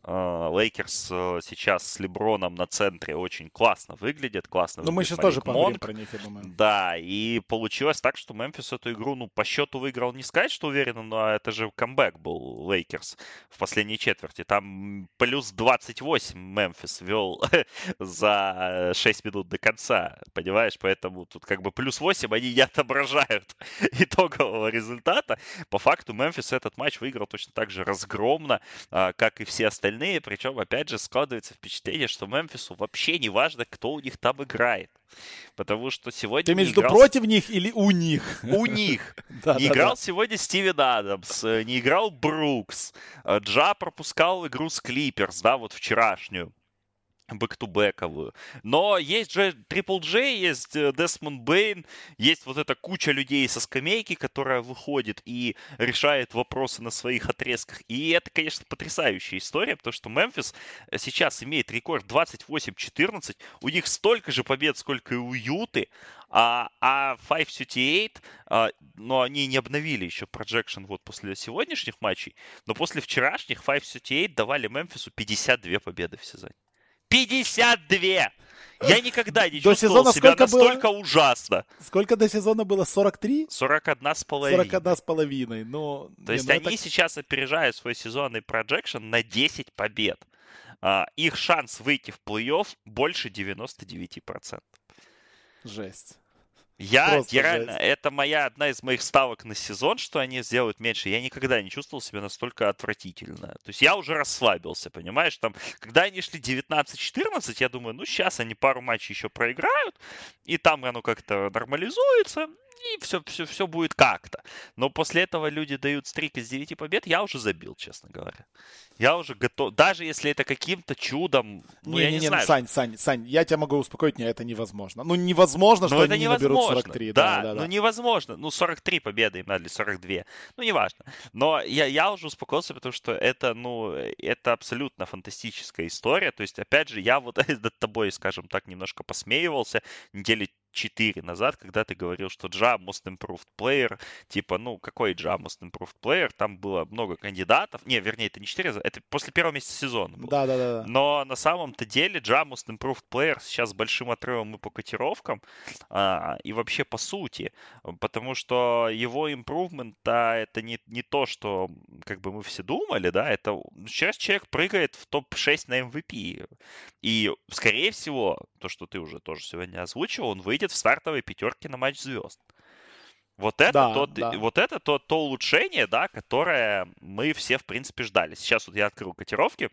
А, Лейкерс э, сейчас с Леброном на центре очень классно выглядит, классно.
Ну, мы сейчас тоже поговорим про них, я думаю.
Да, и получилось так, что Мемфис эту игру, ну, по счету выиграл, не сказать, что уверенно, но это же камбэк был Лейкерс в последней четверти. Там плюс 28 Мемфис вел за 6 минут до конца, понимаешь? Поэтому тут как бы плюс 8 они не отображают итогового результата. По факту Мемфис этот матч выиграл точно так же разгромно, а, как и все остальные остальные. Причем, опять же, складывается впечатление, что Мемфису вообще не важно, кто у них там играет. Потому что сегодня...
Ты между играл... против них или у них?
У них. Не играл сегодня Стивен Адамс, э, не играл Брукс. Э, Джа пропускал игру с Клиперс, да, вот вчерашнюю бэк-ту-бэковую. Но есть же Triple J, есть Десмонд Бейн, есть вот эта куча людей со скамейки, которая выходит и решает вопросы на своих отрезках. И это, конечно, потрясающая история, потому что Мемфис сейчас имеет рекорд 28-14, у них столько же побед, сколько и у Юты, а, а 538, а, но они не обновили еще projection вот после сегодняшних матчей, но после вчерашних 538 давали Мемфису 52 победы в сезоне. 52! Я никогда не до чувствовал сезона себя настолько было? ужасно.
Сколько до сезона было? 43?
41 с половиной.
41 с половиной. Ну,
То есть ну, они это... сейчас опережают свой сезонный проекшн на 10 побед. А, их шанс выйти в плей-офф больше 99%.
Жесть.
Я, я реально, это моя одна из моих ставок на сезон, что они сделают меньше. Я никогда не чувствовал себя настолько отвратительно. То есть я уже расслабился, понимаешь? Там, когда они шли 19-14, я думаю, ну сейчас они пару матчей еще проиграют, и там оно как-то нормализуется, и все, все, все будет как-то. Но после этого люди дают стрик из 9 побед, я уже забил, честно говоря. Я уже готов, даже если это каким-то чудом, ну, не, я не, не, не знаю.
Сань, Сань, Сань, я тебя могу успокоить, не, это невозможно. Ну, невозможно, что
это
они невозможно. не наберут 43.
Да, да, да, да, ну невозможно. Ну, 43 победы им надо, или 42. Ну, неважно. Но я, я уже успокоился, потому что это, ну, это абсолютно фантастическая история. То есть, опять же, я вот над тобой, скажем так, немножко посмеивался недели 4 назад, когда ты говорил, что Джа most improved player, типа, ну, какой Джа most improved player, там было много кандидатов, не, вернее, это не 4 это после первого месяца сезона было.
Да, да, да.
Но на самом-то деле Джа most improved player сейчас с большим отрывом и по котировкам, а, и вообще по сути, потому что его improvement, да, это не, не то, что, как бы мы все думали, да, это сейчас человек прыгает в топ-6 на MVP, и, скорее всего, то, что ты уже тоже сегодня озвучил, он выйдет выйдет в стартовой пятерке на матч звезд. Вот это, да, тот, да. вот это то, то улучшение, да, которое мы все, в принципе, ждали. Сейчас вот я открыл котировки.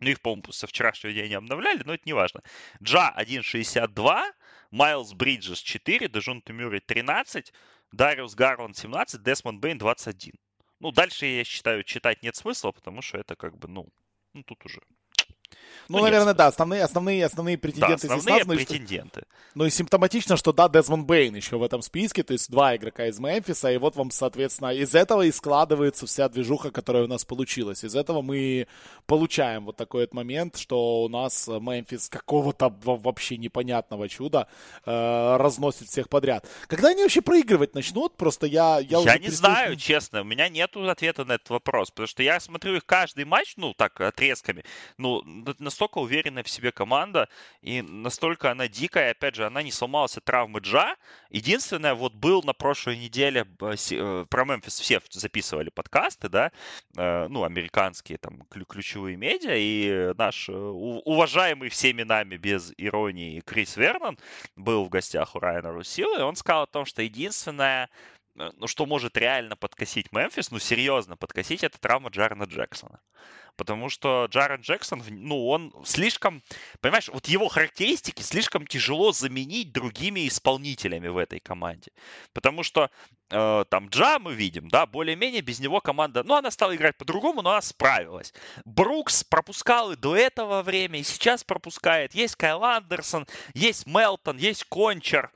Ну, их, по-моему, со вчерашнего дня не обновляли, но это не важно. Джа 1.62, Майлз Бриджес 4, Дежон Мюррей 13, Дариус Гарланд 17, Десмонд Бейн 21. Ну, дальше, я считаю, читать нет смысла, потому что это как бы, ну, ну тут уже
ну, ну наверное, да, основные, основные, основные претенденты
да, основные здесь названы. претенденты. Что,
ну и симптоматично, что да, Дезмонд Бейн еще в этом списке, то есть два игрока из Мемфиса, и вот вам, соответственно, из этого и складывается вся движуха, которая у нас получилась. Из этого мы получаем вот такой вот момент, что у нас Мемфис какого-то вообще непонятного чуда э, разносит всех подряд. Когда они вообще проигрывать начнут? Просто я...
Я, я не перестаю... знаю, честно, у меня нет ответа на этот вопрос, потому что я смотрю их каждый матч, ну, так, отрезками, ну, настолько уверенная в себе команда, и настолько она дикая, опять же, она не сломалась от травмы Джа. Единственное, вот был на прошлой неделе, э, про Мемфис все записывали подкасты, да, э, ну, американские там ключевые медиа, и наш э, уважаемый всеми нами без иронии Крис Вернон был в гостях у Райана Русила, и он сказал о том, что единственное, ну, что может реально подкосить Мемфис, ну, серьезно подкосить, это травма Джарна Джексона. Потому что Джарен Джексон, ну, он слишком, понимаешь, вот его характеристики слишком тяжело заменить другими исполнителями в этой команде. Потому что э, там Джа мы видим, да, более-менее без него команда, ну, она стала играть по-другому, но она справилась. Брукс пропускал и до этого время, и сейчас пропускает. Есть Кайл Андерсон, есть Мелтон, есть Кончер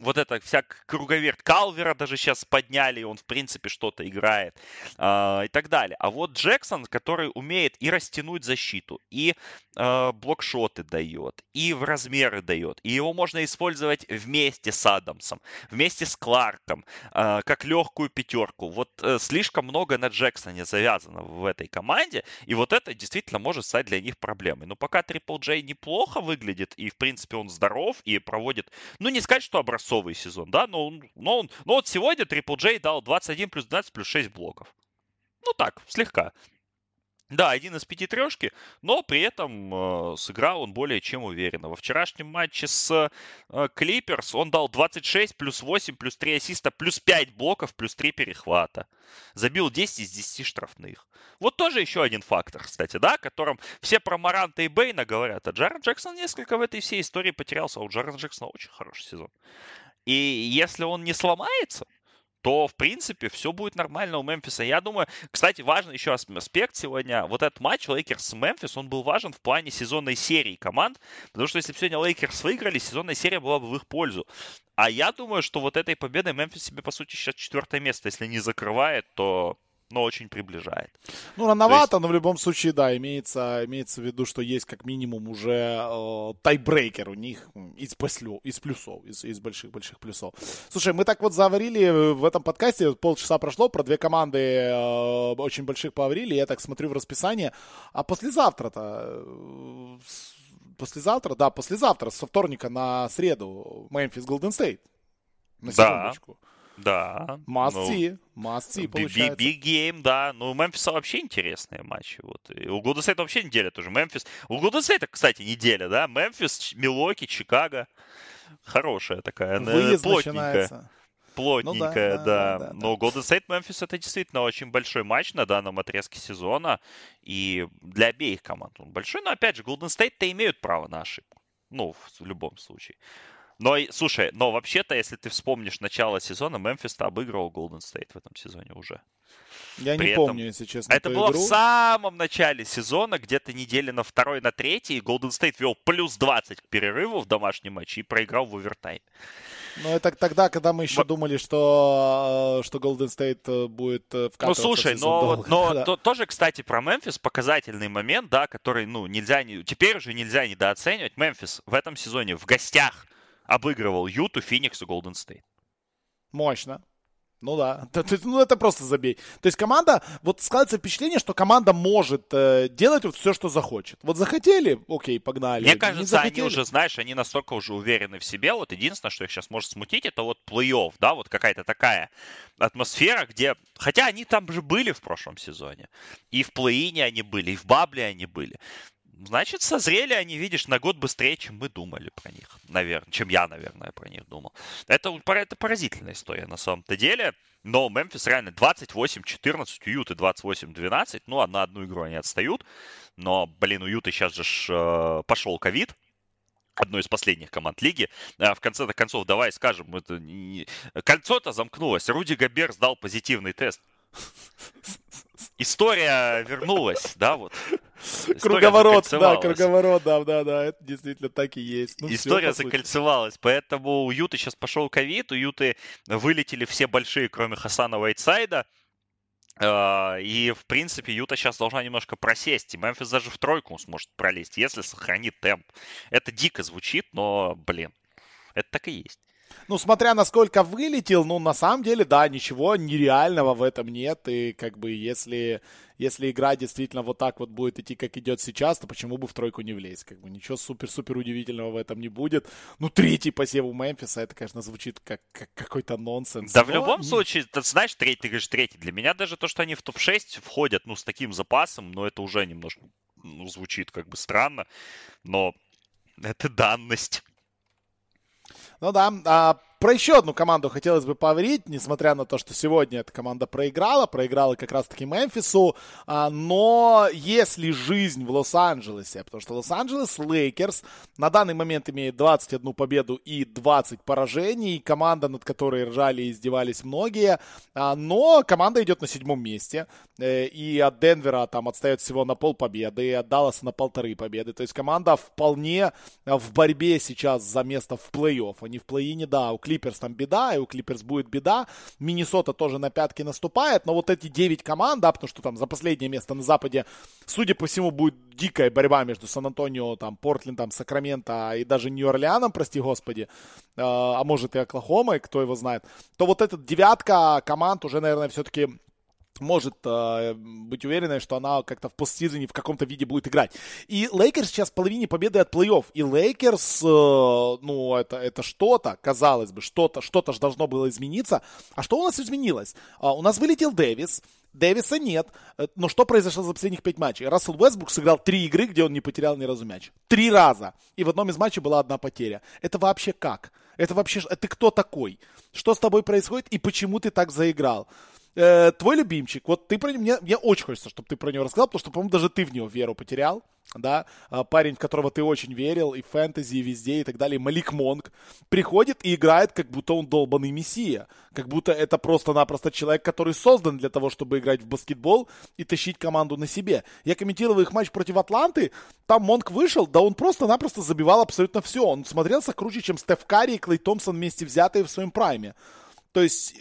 вот это вся круговерт Калвера даже сейчас подняли, он в принципе что-то играет э, и так далее. А вот Джексон, который умеет и растянуть защиту, и э, блокшоты дает, и в размеры дает, и его можно использовать вместе с Адамсом, вместе с Кларком, э, как легкую пятерку. Вот э, слишком много на Джексоне завязано в этой команде, и вот это действительно может стать для них проблемой. Но пока Трипл Джей неплохо выглядит, и в принципе он здоров, и проводит, ну не сказать, что образцовый образцовый сезон, да, но, но, он, но вот сегодня Triple J дал 21 плюс 12 плюс 6 блоков. Ну так, слегка. Да, один из пяти трешки, но при этом э, сыграл он более чем уверенно. Во вчерашнем матче с Клиперс э, он дал 26, плюс 8, плюс 3 ассиста, плюс 5 блоков, плюс 3 перехвата. Забил 10 из 10 штрафных. Вот тоже еще один фактор, кстати, да, которым все про Маранта и Бейна говорят. А Джаред Джексон несколько в этой всей истории потерялся. А у Джареда Джексона очень хороший сезон. И если он не сломается, то, в принципе, все будет нормально у Мемфиса. Я думаю, кстати, важный еще аспект сегодня. Вот этот матч Лейкерс с Мемфис, он был важен в плане сезонной серии команд, потому что если бы сегодня Лейкерс выиграли, сезонная серия была бы в их пользу. А я думаю, что вот этой победой Мемфис себе, по сути, сейчас четвертое место. Если не закрывает, то но очень приближает.
Ну, рановато, есть... но в любом случае, да, имеется, имеется в виду, что есть как минимум уже э, тайбрейкер у них из, послю, из плюсов, из, из больших-больших плюсов. Слушай, мы так вот заварили в этом подкасте, полчаса прошло, про две команды э, очень больших поговорили, я так смотрю в расписание, а послезавтра-то... Э, послезавтра, да, послезавтра, со вторника на среду, Мемфис Голден Стейт.
На секундочку. Да. Да.
Must ну, see, получается.
Big, game, да. Ну, у Мемфиса вообще интересные матчи. Вот. И у Голден Стейта вообще неделя тоже. Мемфис. У Голден Стейта, кстати, неделя, да. Мемфис, Милуоки, Чикаго. Хорошая такая.
Выезд плотненькая. Начинается.
Плотненькая, ну, да, да, да, да, да. Но Golden State Memphis это действительно очень большой матч на данном отрезке сезона. И для обеих команд он большой. Но опять же, Golden State-то имеют право на ошибку. Ну, в любом случае. Но, слушай, но вообще-то, если ты вспомнишь начало сезона, Мемфис-то обыгрывал Голден Стейт в этом сезоне уже.
Я При не этом... помню, если честно.
Это было игру. в самом начале сезона, где-то недели на второй, на третий. Голден Стейт вел плюс 20 к перерыву в домашнем матче и проиграл в овертайм.
Ну, это тогда, когда мы еще Во... думали, что, э, что Golden State э, будет э,
в Ну, слушай, но, долго, но да. то, тоже, кстати, про Мемфис показательный момент, да, который, ну, нельзя, не, теперь уже нельзя недооценивать. Мемфис в этом сезоне в гостях обыгрывал Юту, Феникс и Голден Стейт.
Мощно. Ну да, ну это просто забей. То есть команда, вот складывается впечатление, что команда может э, делать вот все, что захочет. Вот захотели, окей, погнали.
Мне кажется, они уже, знаешь, они настолько уже уверены в себе. Вот единственное, что их сейчас может смутить, это вот плей-офф, да, вот какая-то такая атмосфера, где... Хотя они там же были в прошлом сезоне. И в плей-ине они были, и в бабле они были. Значит, созрели они, видишь, на год быстрее, чем мы думали про них, наверное, чем я, наверное, про них думал. Это, это поразительная история на самом-то деле. Но Мемфис реально 28-14, у Юты 28-12. Ну, а на одну игру они отстают. Но, блин, у Юты сейчас же э, пошел ковид, одной из последних команд лиги. А в конце-то концов, давай скажем, это не... кольцо-то замкнулось. Руди Габер сдал позитивный тест. История вернулась, да, вот.
Круговорот, да, круговорот, да, да, да, это действительно так и есть.
Ну, История все, закольцевалась, поэтому у Юты сейчас пошел ковид, у Юты вылетели все большие, кроме Хасана Уайтсайда, а, и, в принципе, Юта сейчас должна немножко просесть. И Мемфис даже в тройку сможет пролезть, если сохранит темп. Это дико звучит, но, блин, это так и есть.
Ну, смотря насколько вылетел, ну, на самом деле, да, ничего нереального в этом нет. И, как бы, если, если игра действительно вот так вот будет идти, как идет сейчас, то почему бы в тройку не влезть? Как бы, ничего супер-супер удивительного в этом не будет. Ну, третий посев у Мемфиса, это, конечно, звучит как, как какой-то нонсенс.
Да, Но... в любом случае, ты знаешь, третий, ты говоришь третий. Для меня даже то, что они в топ-6 входят, ну, с таким запасом, ну, это уже немножко ну, звучит как бы странно. Но это данность.
Ну да, а про еще одну команду хотелось бы поговорить, несмотря на то, что сегодня эта команда проиграла, проиграла как раз-таки Мемфису, а, но если жизнь в Лос-Анджелесе, потому что Лос-Анджелес Лейкерс на данный момент имеет 21 победу и 20 поражений, команда, над которой ржали и издевались многие, а, но команда идет на седьмом месте, э, и от Денвера там отстает всего на пол победы, и от Далласа на полторы победы, то есть команда вполне в борьбе сейчас за место в плей-офф, они в плей-ине, да, у Клиперс там беда, и у Клиперс будет беда. Миннесота тоже на пятки наступает, но вот эти 9 команд, да, потому что там за последнее место на Западе, судя по всему, будет дикая борьба между Сан-Антонио, там, Портлендом, Сакраменто и даже Нью-Орлеаном, прости господи, э, а может и Оклахомой, кто его знает, то вот эта девятка команд уже, наверное, все-таки может э, быть уверенной, что она как-то в постсезоне в каком-то виде будет играть. И Лейкерс сейчас в половине победы от плей-офф. И Лейкерс, э, ну, это, это что-то, казалось бы, что-то, что-то же должно было измениться. А что у нас изменилось? А, у нас вылетел Дэвис, Дэвиса нет. Э, но что произошло за последних пять матчей? Рассел Уэстбрук сыграл три игры, где он не потерял ни разу мяч. Три раза. И в одном из матчей была одна потеря. Это вообще как? Это вообще... Ты кто такой? Что с тобой происходит и почему ты так заиграл? Э, твой любимчик, вот ты про него, мне, мне очень хочется, чтобы ты про него рассказал, потому что, по-моему, даже ты в него веру потерял, да, а, парень, в которого ты очень верил, и в фэнтези, и везде, и так далее, Малик Монк, приходит и играет, как будто он долбанный мессия, как будто это просто-напросто человек, который создан для того, чтобы играть в баскетбол и тащить команду на себе. Я комментировал их матч против Атланты, там Монк вышел, да он просто-напросто забивал абсолютно все, он смотрелся круче, чем Стеф Карри и Клей Томпсон вместе взятые в своем прайме. То есть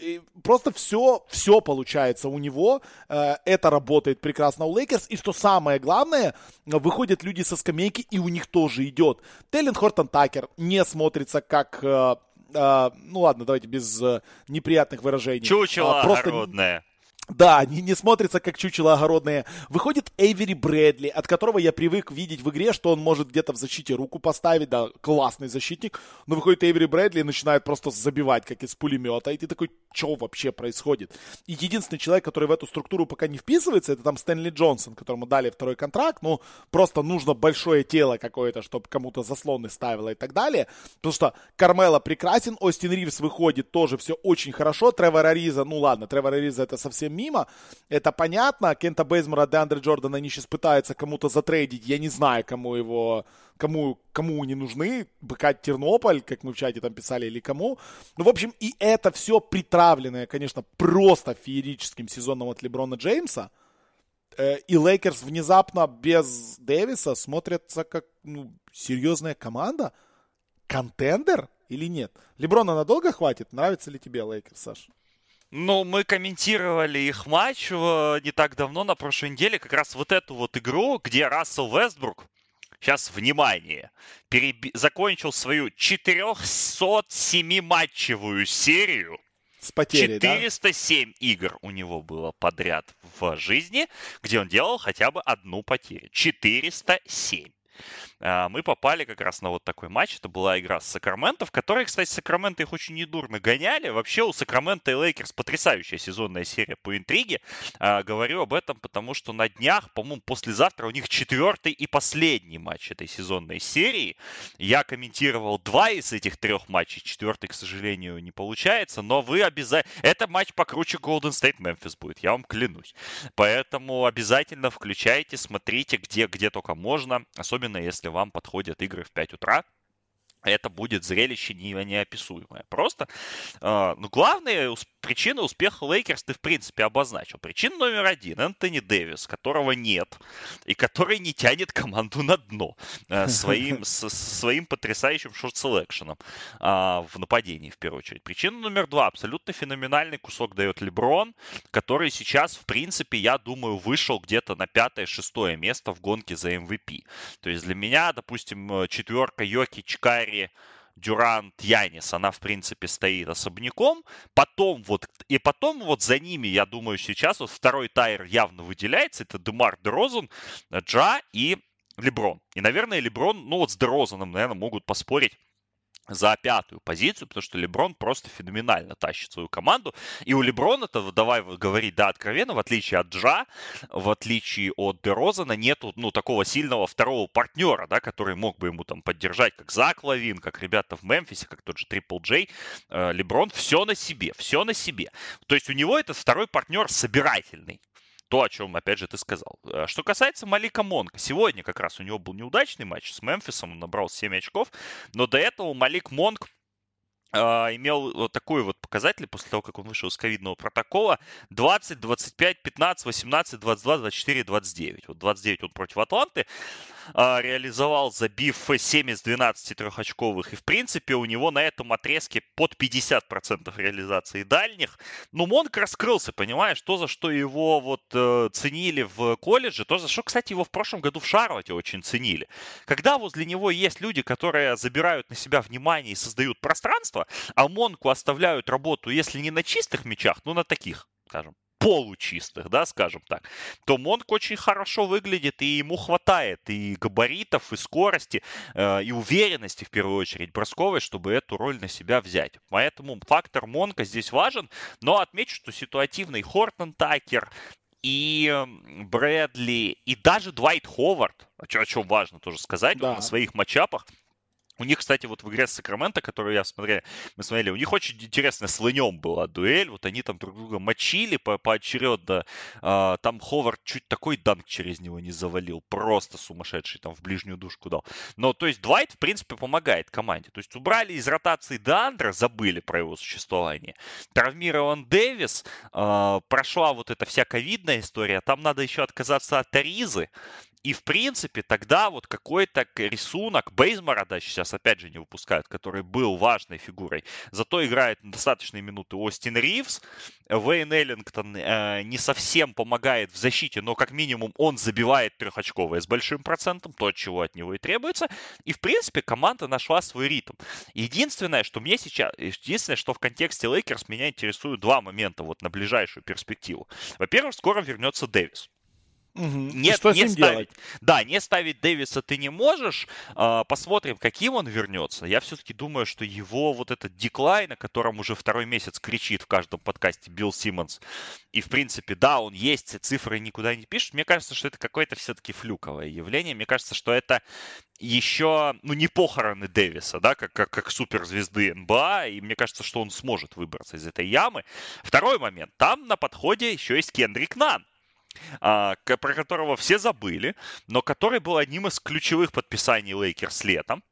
просто все, все получается у него. Э, это работает прекрасно у Лейкерс. И что самое главное, выходят люди со скамейки, и у них тоже идет. Тейлен Хортон-Такер не смотрится как э, э, ну ладно, давайте без неприятных выражений.
Чучело просто... огородное.
Да, не, не смотрится как чучело огородное. Выходит Эйвери Брэдли, от которого я привык видеть в игре, что он может где-то в защите руку поставить, да, классный защитник. Но выходит Эйвери Брэдли и начинает просто забивать, как из пулемета. И ты такой, что вообще происходит? И единственный человек, который в эту структуру пока не вписывается, это там Стэнли Джонсон, которому дали второй контракт. Ну, просто нужно большое тело какое-то, чтобы кому-то заслоны ставило и так далее. Потому что Кармела прекрасен, Остин Ривз выходит тоже все очень хорошо. Тревор Ариза, ну ладно, Тревор Ариза это совсем мимо. Это понятно. Кента Бейзмора, Деандре Джордана они сейчас пытаются кому-то затрейдить. Я не знаю, кому его кому, кому не нужны, БК Тернополь, как мы в чате там писали, или кому. Ну, в общем, и это все приправленное, конечно, просто феерическим сезоном от Леброна Джеймса. Э, и Лейкерс внезапно без Дэвиса смотрятся как ну, серьезная команда. Contender или нет? Леброна надолго хватит? Нравится ли тебе Лейкерс, Саш?
Ну, мы комментировали их матч э, не так давно, на прошлой неделе, как раз вот эту вот игру, где Рассел Вестбрук, сейчас внимание, переби... закончил свою 407-матчевую серию.
С потерей,
407 да? игр у него было подряд в жизни, где он делал хотя бы одну потерю. 407. А, мы попали как раз на вот такой матч. Это была игра с Сакраменто, в которой, кстати, Сакраменто их очень недурно гоняли. Вообще у Сакраменто и Лейкерс потрясающая сезонная серия по интриге. А, говорю об этом, потому что на днях, по-моему, послезавтра у них четвертый и последний матч этой сезонной серии. Я комментировал два из этих трех матчей. Четвертый, к сожалению, не получается. Но вы обязательно... Это матч покруче Golden State Memphis будет, я вам клянусь. Поэтому обязательно включайте, смотрите, где, где только можно. Особенно если вам подходят игры в 5 утра, это будет зрелище неописуемое. Просто, э, ну, главная причина успеха Лейкерс ты, в принципе, обозначил. Причина номер один – Энтони Дэвис, которого нет, и который не тянет команду на дно э, своим, с, своим потрясающим шорт-селекшеном э, в нападении, в первую очередь. Причина номер два – абсолютно феноменальный кусок дает Леброн, который сейчас, в принципе, я думаю, вышел где-то на пятое-шестое место в гонке за MVP. То есть для меня, допустим, четверка Йоки, Карри, Дюрант, Янис, она, в принципе, стоит особняком. Потом вот, и потом вот за ними, я думаю, сейчас вот второй тайр явно выделяется. Это Демар Дрозен, Джа и Леброн. И, наверное, Леброн, ну вот с Дрозаном, наверное, могут поспорить за пятую позицию, потому что Леброн просто феноменально тащит свою команду. И у Леброна-то, давай говорить, да, откровенно, в отличие от Джа, в отличие от Дерозана, нету, ну, такого сильного второго партнера, да, который мог бы ему там поддержать, как Зак Лавин, как ребята в Мемфисе, как тот же Трипл Джей. Э, Леброн все на себе, все на себе. То есть у него этот второй партнер собирательный то, о чем, опять же, ты сказал. Э, что касается Малика Монка, сегодня как раз у него был неудачный матч с Мемфисом, он набрал 7 очков, но до этого Малик Монк имел вот такой вот показатель после того, как он вышел из ковидного протокола. 20, 25, 15, 18, 22, 24, 29. Вот 29 он против Атланты а, реализовал, забив 7 из 12 трехочковых. И, в принципе, у него на этом отрезке под 50% реализации дальних. Ну, Монк раскрылся, понимаешь, то, за что его вот э, ценили в колледже, то, за что, кстати, его в прошлом году в Шарлотте очень ценили. Когда возле него есть люди, которые забирают на себя внимание и создают пространство, а Монку оставляют работу, если не на чистых мячах, ну, на таких, скажем, получистых, да, скажем так, то Монк очень хорошо выглядит, и ему хватает и габаритов, и скорости, э, и уверенности, в первую очередь, бросковой, чтобы эту роль на себя взять. Поэтому фактор Монка здесь важен, но отмечу, что ситуативный Хортон Такер, и Брэдли, и даже Двайт Ховард, о чем, о чем важно тоже сказать, да. на своих матчапах, у них, кстати, вот в игре с Сакраменто, которую я смотрел, мы смотрели, у них очень интересная с Лынем была дуэль. Вот они там друг друга мочили по поочередно. А, там Ховард чуть такой данк через него не завалил. Просто сумасшедший там в ближнюю душку дал. Но, то есть, Двайт, в принципе, помогает команде. То есть, убрали из ротации Дандра, забыли про его существование. Травмирован Дэвис. А, прошла вот эта вся ковидная история. Там надо еще отказаться от Таризы. И, в принципе, тогда вот какой-то рисунок Бейзмара, да, сейчас опять же не выпускают, который был важной фигурой, зато играет на достаточные минуты Остин Ривз, Вейн Эллингтон э, не совсем помогает в защите, но как минимум он забивает трехочковые с большим процентом, то, чего от него и требуется. И, в принципе, команда нашла свой ритм. Единственное, что мне сейчас, единственное, что в контексте Лейкерс меня интересуют два момента вот на ближайшую перспективу. Во-первых, скоро вернется Дэвис.
Угу. Нет, что не ставить, делать?
Да, не ставить Дэвиса ты не можешь. А, посмотрим, каким он вернется. Я все-таки думаю, что его вот этот decline, о котором уже второй месяц кричит в каждом подкасте Билл Симмонс, и в принципе, да, он есть, цифры никуда не спишешь. Мне кажется, что это какое-то все-таки fluke овое явление. Мне кажется, что это еще, ну, не похороны Дэвиса, да, как, как, как суперзвезды НБА, и мне кажется, что он сможет выбраться из этой ямы. Второй момент. Там на подходе еще есть Кендрик Нан про которого все забыли, но который был одним из ключевых подписаний Лейкерс летом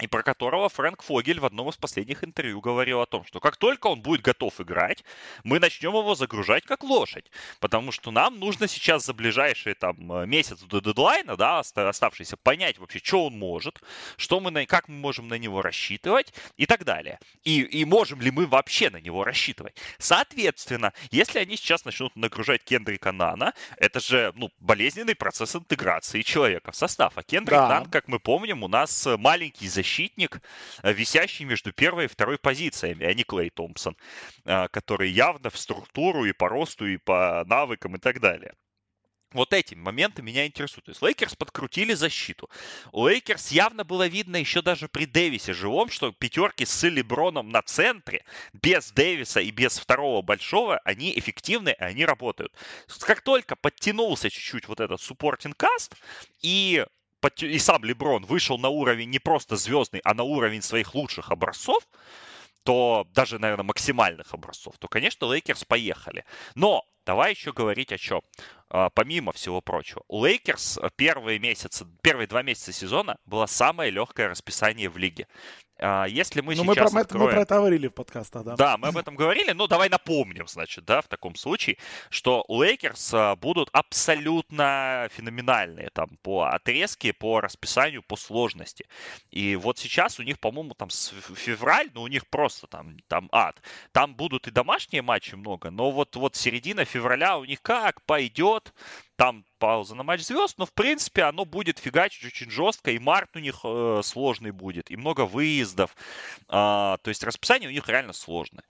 и про которого Фрэнк Фогель в одном из последних интервью говорил о том, что как только он будет готов играть, мы начнем его загружать как лошадь. Потому что нам нужно сейчас за ближайшие там месяц до дедлайна, да, оставшийся, понять вообще, что он может, что мы на, как мы можем на него рассчитывать и так далее. И, и можем ли мы вообще на него рассчитывать. Соответственно, если они сейчас начнут нагружать Кендрика Нана, это же ну, болезненный процесс интеграции человека в состав. А Кендрик да. Нан, как мы помним, у нас маленький защитник защитник, э, висящий между первой и второй позициями, а не Клей Томпсон, э, который явно в структуру и по росту, и по навыкам и так далее. Вот эти моменты меня интересуют. То есть Лейкерс подкрутили защиту. У Лейкерс явно было видно еще даже при Дэвисе живом, что пятерки с Леброном на центре, без Дэвиса и без второго большого, они эффективны, они работают. Как только подтянулся чуть-чуть вот этот supporting cast, и и сам Леброн вышел на уровень не просто звездный, а на уровень своих лучших образцов, то даже, наверное, максимальных образцов, то, конечно, Лейкерс поехали. Но давай еще говорить о чем. А, помимо всего прочего, у Лейкерс первые месяцы, первые два месяца сезона было самое легкое расписание в лиге. А, если мы ну, сейчас
мы про,
откроем...
мы про это говорили в подкастах, да.
Да, мы об этом говорили, но давай напомним, значит, да, в таком случае, что Лейкерс а, будут абсолютно феноменальные там по отрезке, по расписанию, по сложности. И вот сейчас у них, по-моему, там февраль, ну у них просто там, там ад. Там будут и домашние матчи много, но вот, вот середина февраля у них как пойдет, там пауза на матч звезд, но в принципе оно будет фигачить очень жестко, и март у них э, сложный будет, и много выездов. Э, то есть расписание у них реально сложное.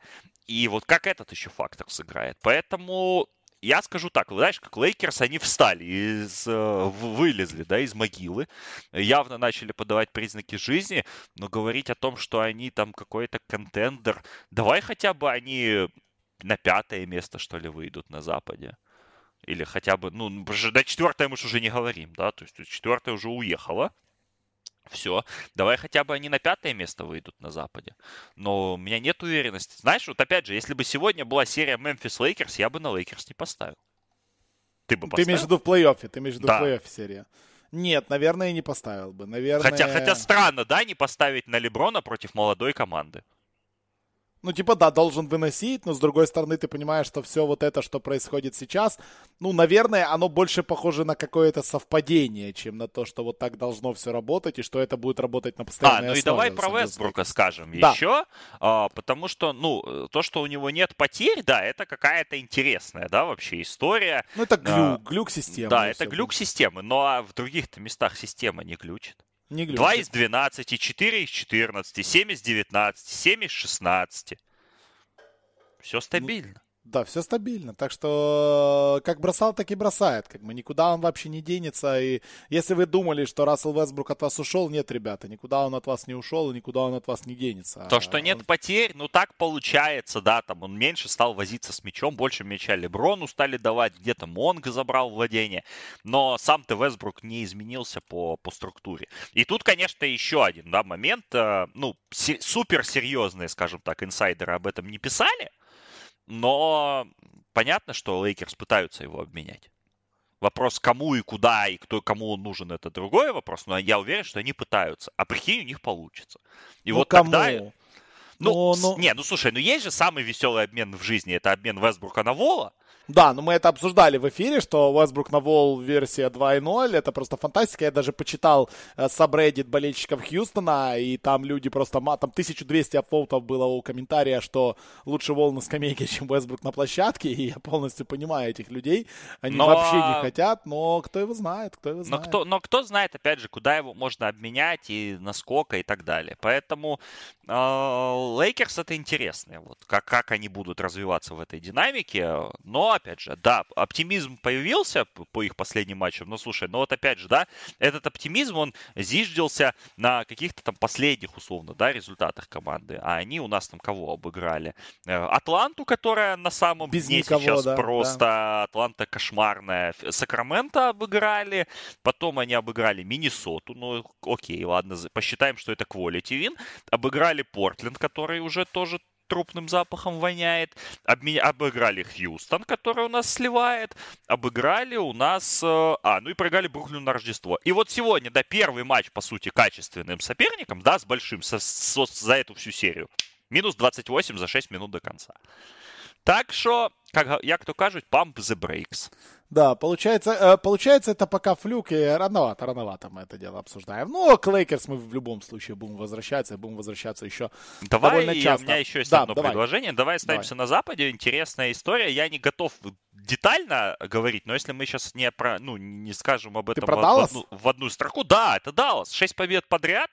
И вот как этот еще фактор сыграет. Поэтому я скажу так, вы знаешь, как Лейкерс, они встали, из, э, вылезли да, из могилы, явно начали подавать признаки жизни, но говорить о том, что они там какой-то contender, давай хотя бы они на пятое место, что ли, выйдут на Западе. Или хотя бы, ну, до четвертое мы же уже не говорим, да, то есть четвертое уже уехала. Все, давай хотя бы они на пятое место выйдут на Западе. Но у меня нет уверенности. Знаешь, вот опять же, если бы сегодня была серия Мемфис Лейкерс, я бы на Лейкерс не поставил.
Ты бы поставил? Ты имеешь в виду в плей-оффе, ты имеешь в виду да. в плей-оффе серия. Нет, наверное, не поставил бы. Наверное...
Хотя, хотя странно, да, не поставить на Леброна против молодой команды.
Ну, типа, да, должен выносить, но с другой стороны, ты понимаешь, что все вот это, что происходит сейчас, ну, наверное, оно больше похоже на какое-то совпадение, чем на то, что вот так должно все работать, и что это будет работать на постоянной основе. А, ну
и давай про Вестбрука скажем да. еще, а, потому что, ну, то, что у него нет потерь, да, это какая-то интересная, да, вообще история.
Ну, это глюк, а, глюк системы.
Да, это глюк системы, но а в других-то местах система не глючит. Не 2 из 12, 4 из 14, 7 из 19, 7 из 16. Все стабильно.
Да, все стабильно. Так что как бросал, так и бросает. Как бы никуда он вообще не денется. И если вы думали, что Рассел Вестбрук от вас ушел, нет, ребята, никуда он от вас не ушел и никуда он от вас не денется.
То, что нет
он...
потерь, ну так получается, да, там он меньше стал возиться с мячом, больше мяча Леброну стали давать, где-то Монг забрал владение. Но сам-то Вестбрук не изменился по, по структуре. И тут, конечно, еще один да, момент. Э, ну, суперсерьезные, скажем так, инсайдеры об этом не писали. Но понятно, что Лейкерс пытаются его обменять. Вопрос, кому и куда, и кто кому он нужен, это другой вопрос. Но я уверен, что они пытаются. А прикинь, у них получится. И
ну,
вот
кому?
тогда... Ну,
но, но...
не, ну слушай, ну есть же самый веселый обмен в жизни. Это обмен Вестбрука на Волла.
Да, но мы это обсуждали в эфире, что Westbrook на Вол версия 2.0, это просто фантастика. Я даже почитал э, сабреддит болельщиков Хьюстона, и там люди просто, там 1200 upvote ов было у комментария, что лучше Вол на скамейке, чем Westbrook на площадке, и я полностью понимаю этих людей. Они но... вообще не хотят, но кто его знает, кто его знает.
Но кто, но кто знает, опять же, куда его можно обменять и насколько и так далее. Поэтому Лейкерс э, это интересно, вот, как, как они будут развиваться в этой динамике, но опять же, да, оптимизм появился по их последним матчам, но слушай, ну вот опять же, да, этот оптимизм, он зиждился на каких-то там последних, условно, да, результатах команды, а они у нас там кого обыграли? Э, Атланту, которая на самом
Без
дне
никого,
сейчас
да,
просто
да.
Атланта кошмарная. Сакраменто обыграли, потом они обыграли Миннесоту, ну окей, ладно, посчитаем, что это quality win, обыграли Портленд, который уже тоже трупным запахом воняет. Обме... Обыграли Хьюстон, который у нас сливает. Обыграли у нас... Э, а, ну и проиграли Бруклин на Рождество. И вот сегодня, да, первый матч, по сути, качественным соперником, да, с большим, со, со, за эту всю серию. Минус 28 за 6 минут до конца. Так що, як, як то кажуть, pump the brakes.
Да, получается, э, получается это пока fluke, и рановато, рановато мы это дело обсуждаем. Но к Лейкерс мы в любом случае будем возвращаться, будем возвращаться еще
давай,
довольно часто.
у меня еще есть
да,
одно
давай.
предложение. Давай оставимся давай. на Западе. Интересная история. Я не готов детально говорить, но если мы сейчас не про, ну, не скажем об этом в, в, одну, в одну строку, да, это Даллас. Шесть побед подряд.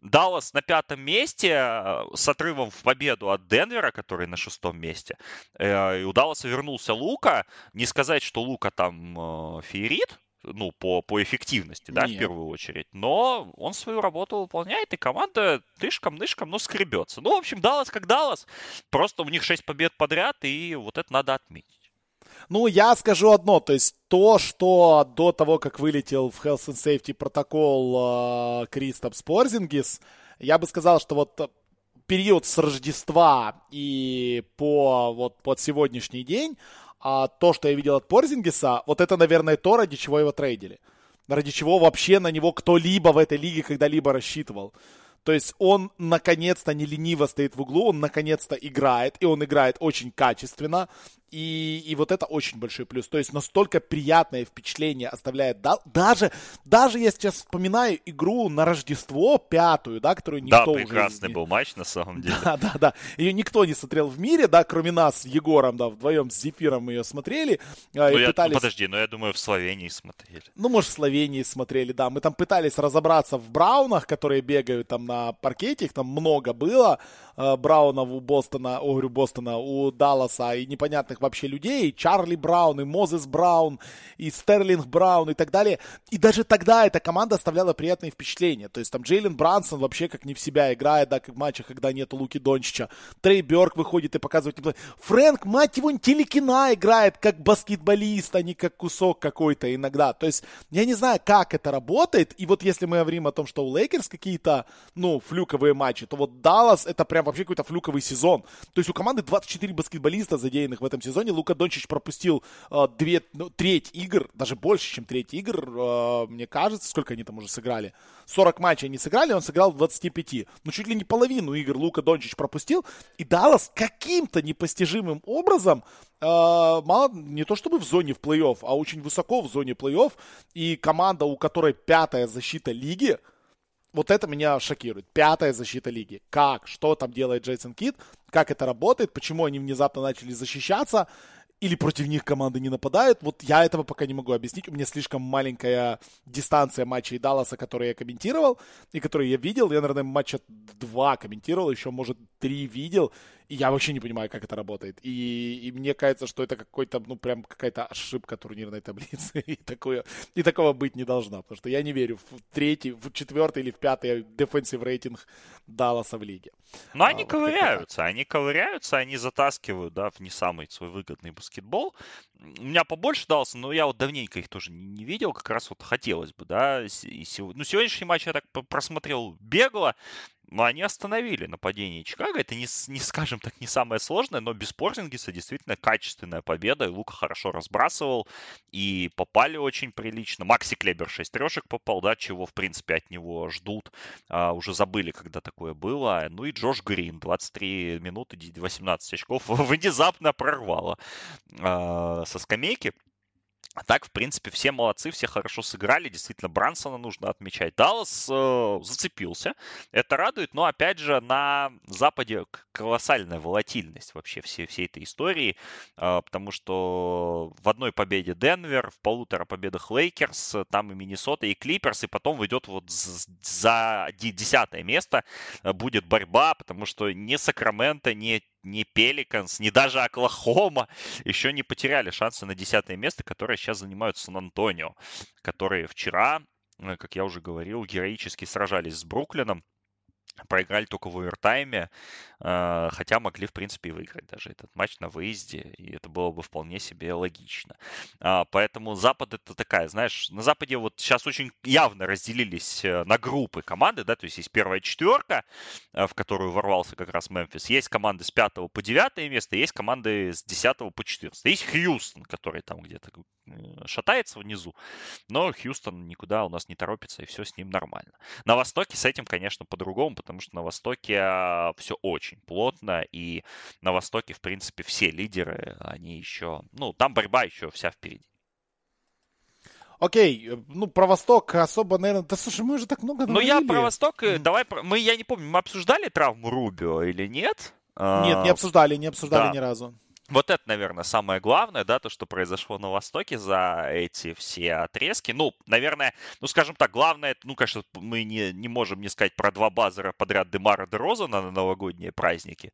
Даллас на пятом месте э, с отрывом в победу от Денвера, который на шестом месте. Э, и у Далласа вернулся Лука. Не сказать, что Лука там э, феерит, ну, по, по эффективности, да, Нет. в первую очередь. Но он свою работу выполняет, и команда тышком-нышком, ну, скребется. Ну, в общем, Даллас как Даллас. Просто у них 6 побед подряд, и вот это надо отметить.
Ну, я скажу одно, то есть то, что до того, как вылетел в Health and Safety протокол э, Кристопс Порзингис, я бы сказал, что вот период с Рождества и по вот под сегодняшний день, а то, что я видел от Порзингиса, вот это, наверное, то, ради чего его трейдили. Ради чего вообще на него кто-либо в этой лиге когда-либо рассчитывал. То есть он наконец-то не лениво стоит в углу, он наконец-то играет, и он играет очень качественно. И, и вот это очень большой плюс. То есть настолько приятное впечатление оставляет. Да, даже, даже я сейчас вспоминаю игру на Рождество, пятую, да, которую никто
да, прекрасный
уже...
был матч на самом деле.
Да, да, да. Ее никто не смотрел в мире, да, кроме нас с Егором, да, вдвоем с Зефиром мы ее смотрели.
А, ну, и я, пытались... ну, подожди, но я думаю, в Словении смотрели.
Ну, может, в Словении смотрели, да. Мы там пытались разобраться в Браунах, которые бегают там на паркете, их там много было. Э, Браунов у Бостона, о, говорю, Бостона, у Далласа и непонятных вообще людей, и Чарли Браун, и Мозес Браун, и Стерлинг Браун и так далее. И даже тогда эта команда оставляла приятные впечатления. То есть там Джейлен Брансон вообще как не в себя играет, да, как в матчах, когда нету Луки Дончича. Трей Бёрк выходит и показывает. Фрэнк, мать его, телекина играет как баскетболист, а не как кусок какой-то иногда. То есть я не знаю, как это работает. И вот если мы говорим о том, что у Лейкерс какие-то, ну, fluke овые матчи, то вот Даллас это прям вообще какой-то fluke овый сезон. То есть у команды 24 баскетболиста задеянных в этом сезоне. Лука Дончич пропустил э, две, ну, треть игр, даже больше, чем треть игр, э, мне кажется. Сколько они там уже сыграли? 40 матчей они сыграли, он сыграл в 25. Ну, чуть ли не половину игр Лука Дончич пропустил. И Даллас каким-то непостижимым образом э, мало, не то чтобы в зоне в плей-офф, а очень высоко в зоне плей-офф. И команда, у которой пятая защита лиги, вот это меня шокирует. Пятая защита лиги. Как? Что там делает Джейсон Кит? Как это работает? Почему они внезапно начали защищаться? Или против них команды не нападают? Вот я этого пока не могу объяснить. У меня слишком маленькая дистанция матчей Далласа, которые я комментировал, и которые я видел. Я, наверное, матча два комментировал, еще, может, три видел. Я вообще не понимаю, как это работает. И, и мне кажется, что это какой-то, ну, прям какая-то ошибка турнирной таблицы. И, такое, и такого быть не должна. Потому что я не верю в третий, в четвертый или в пятый дефенсив рейтинг Далласа в лиге.
Но они а, ковыряются, они ковыряются, они затаскивают, да, в не самый свой выгодный баскетбол. У меня побольше дался, но я вот давненько их тоже не видел, как раз вот хотелось бы, да. И, ну, сегодняшний матч я так просмотрел бегло, но они остановили нападение Чикаго. Это, не, не скажем так, не самое сложное, но без Порзингиса действительно качественная победа. И Лука хорошо разбрасывал, и попали очень прилично. Макси Клебер 6 трешек попал, да, чего, в принципе, от него ждут. А, уже забыли, когда такое было. Ну и Джош Грин, 23 минуты, 18 очков, внезапно прорвало а, со скамейки. А так, в принципе, все молодцы, все хорошо сыграли. Действительно, Брансона нужно отмечать. Даллас э, зацепился. Это радует, но, опять же, на Западе колоссальная волатильность вообще всей, всей этой истории, э, потому что в одной победе Денвер, в полутора победах Лейкерс, там и Миннесота, и Клиперс, и потом выйдет вот за десятое место э, будет борьба, потому что ни Сакраменто, ни ни Пеликанс, ни даже Оклахома еще не потеряли шансы на десятое место, которое сейчас занимают Сан-Антонио, которые вчера, э, как я уже говорил, героически сражались с Бруклином проиграли только в овертайме, а, хотя могли, в принципе, и выиграть даже этот матч на выезде, и это было бы вполне себе логично. А, поэтому Запад это такая, знаешь, на Западе вот сейчас очень явно разделились э, на группы команды, да, то есть есть первая четверка, э, в которую ворвался как раз Мемфис, есть команды с 5 по 9 место, есть команды с 10 по 14. Есть Хьюстон, который там где-то э, шатается внизу, но Хьюстон никуда у нас не торопится, и все с ним нормально. На Востоке с этим, конечно, по-другому, потому что на Востоке все очень плотно, и на Востоке, в принципе, все лидеры, они еще, ну, там борьба еще вся впереди.
Окей, э, ну про Восток особо, наверное... Да слушай, мы уже так много
говорили. Ну я про Восток, э, давай, мы, я не помню, мы обсуждали травму Рубио или нет?
Нет, не а, обсуждали, не обсуждали да. ни разу.
Вот это, наверное, самое главное, да, то, что произошло на Востоке за эти все отрезки. Ну, наверное, ну, скажем так, главное, ну, конечно, мы не, не можем не сказать про два базера подряд Демара Дерозана на новогодние праздники.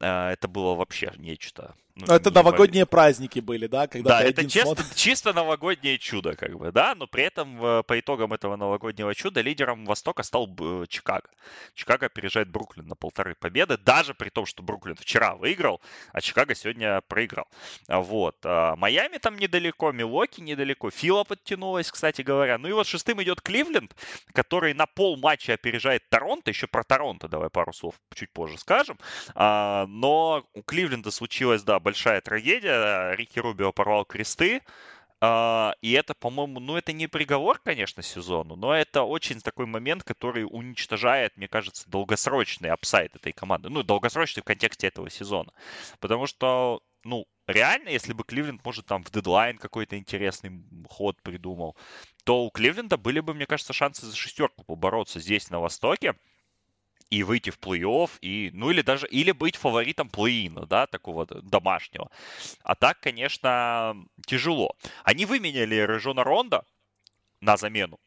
А, это было вообще нечто.
Ну, это новогодние праздники были, да?
Когда да, это чисто, смотр... чисто новогоднее чудо, как бы, да, но при этом э, по итогам этого новогоднего чуда лидером Востока стал э, Чикаго. Чикаго опережает Бруклин на полторы победы, даже при том, что Бруклин вчера выиграл, а Чикаго сегодня проиграл. А вот. А Майами там недалеко, Милоки недалеко, Фила подтянулась, кстати говоря. Ну и вот шестым идет Кливленд, который на пол матча опережает Торонто, еще про Торонто давай пару слов чуть позже скажем. Но у Кливленда случилась, да, большая трагедия. Рики Рубио порвал кресты. А, и это, по-моему, ну это не приговор, конечно, сезону, но это очень такой момент, который уничтожает, мне кажется, долгосрочный апсайд этой команды. Ну, долгосрочный в контексте этого сезона. Потому что, ну, реально, если бы Кливленд, может, там в дедлайн какой-то интересный ход придумал, то у Кливленда были бы, мне кажется, шансы за шестерку побороться здесь, на Востоке и выйти в плей-офф, и, ну или даже, или быть фаворитом плей-ина, да, такого домашнего. А так, конечно, тяжело. Они выменяли Режона Ронда на замену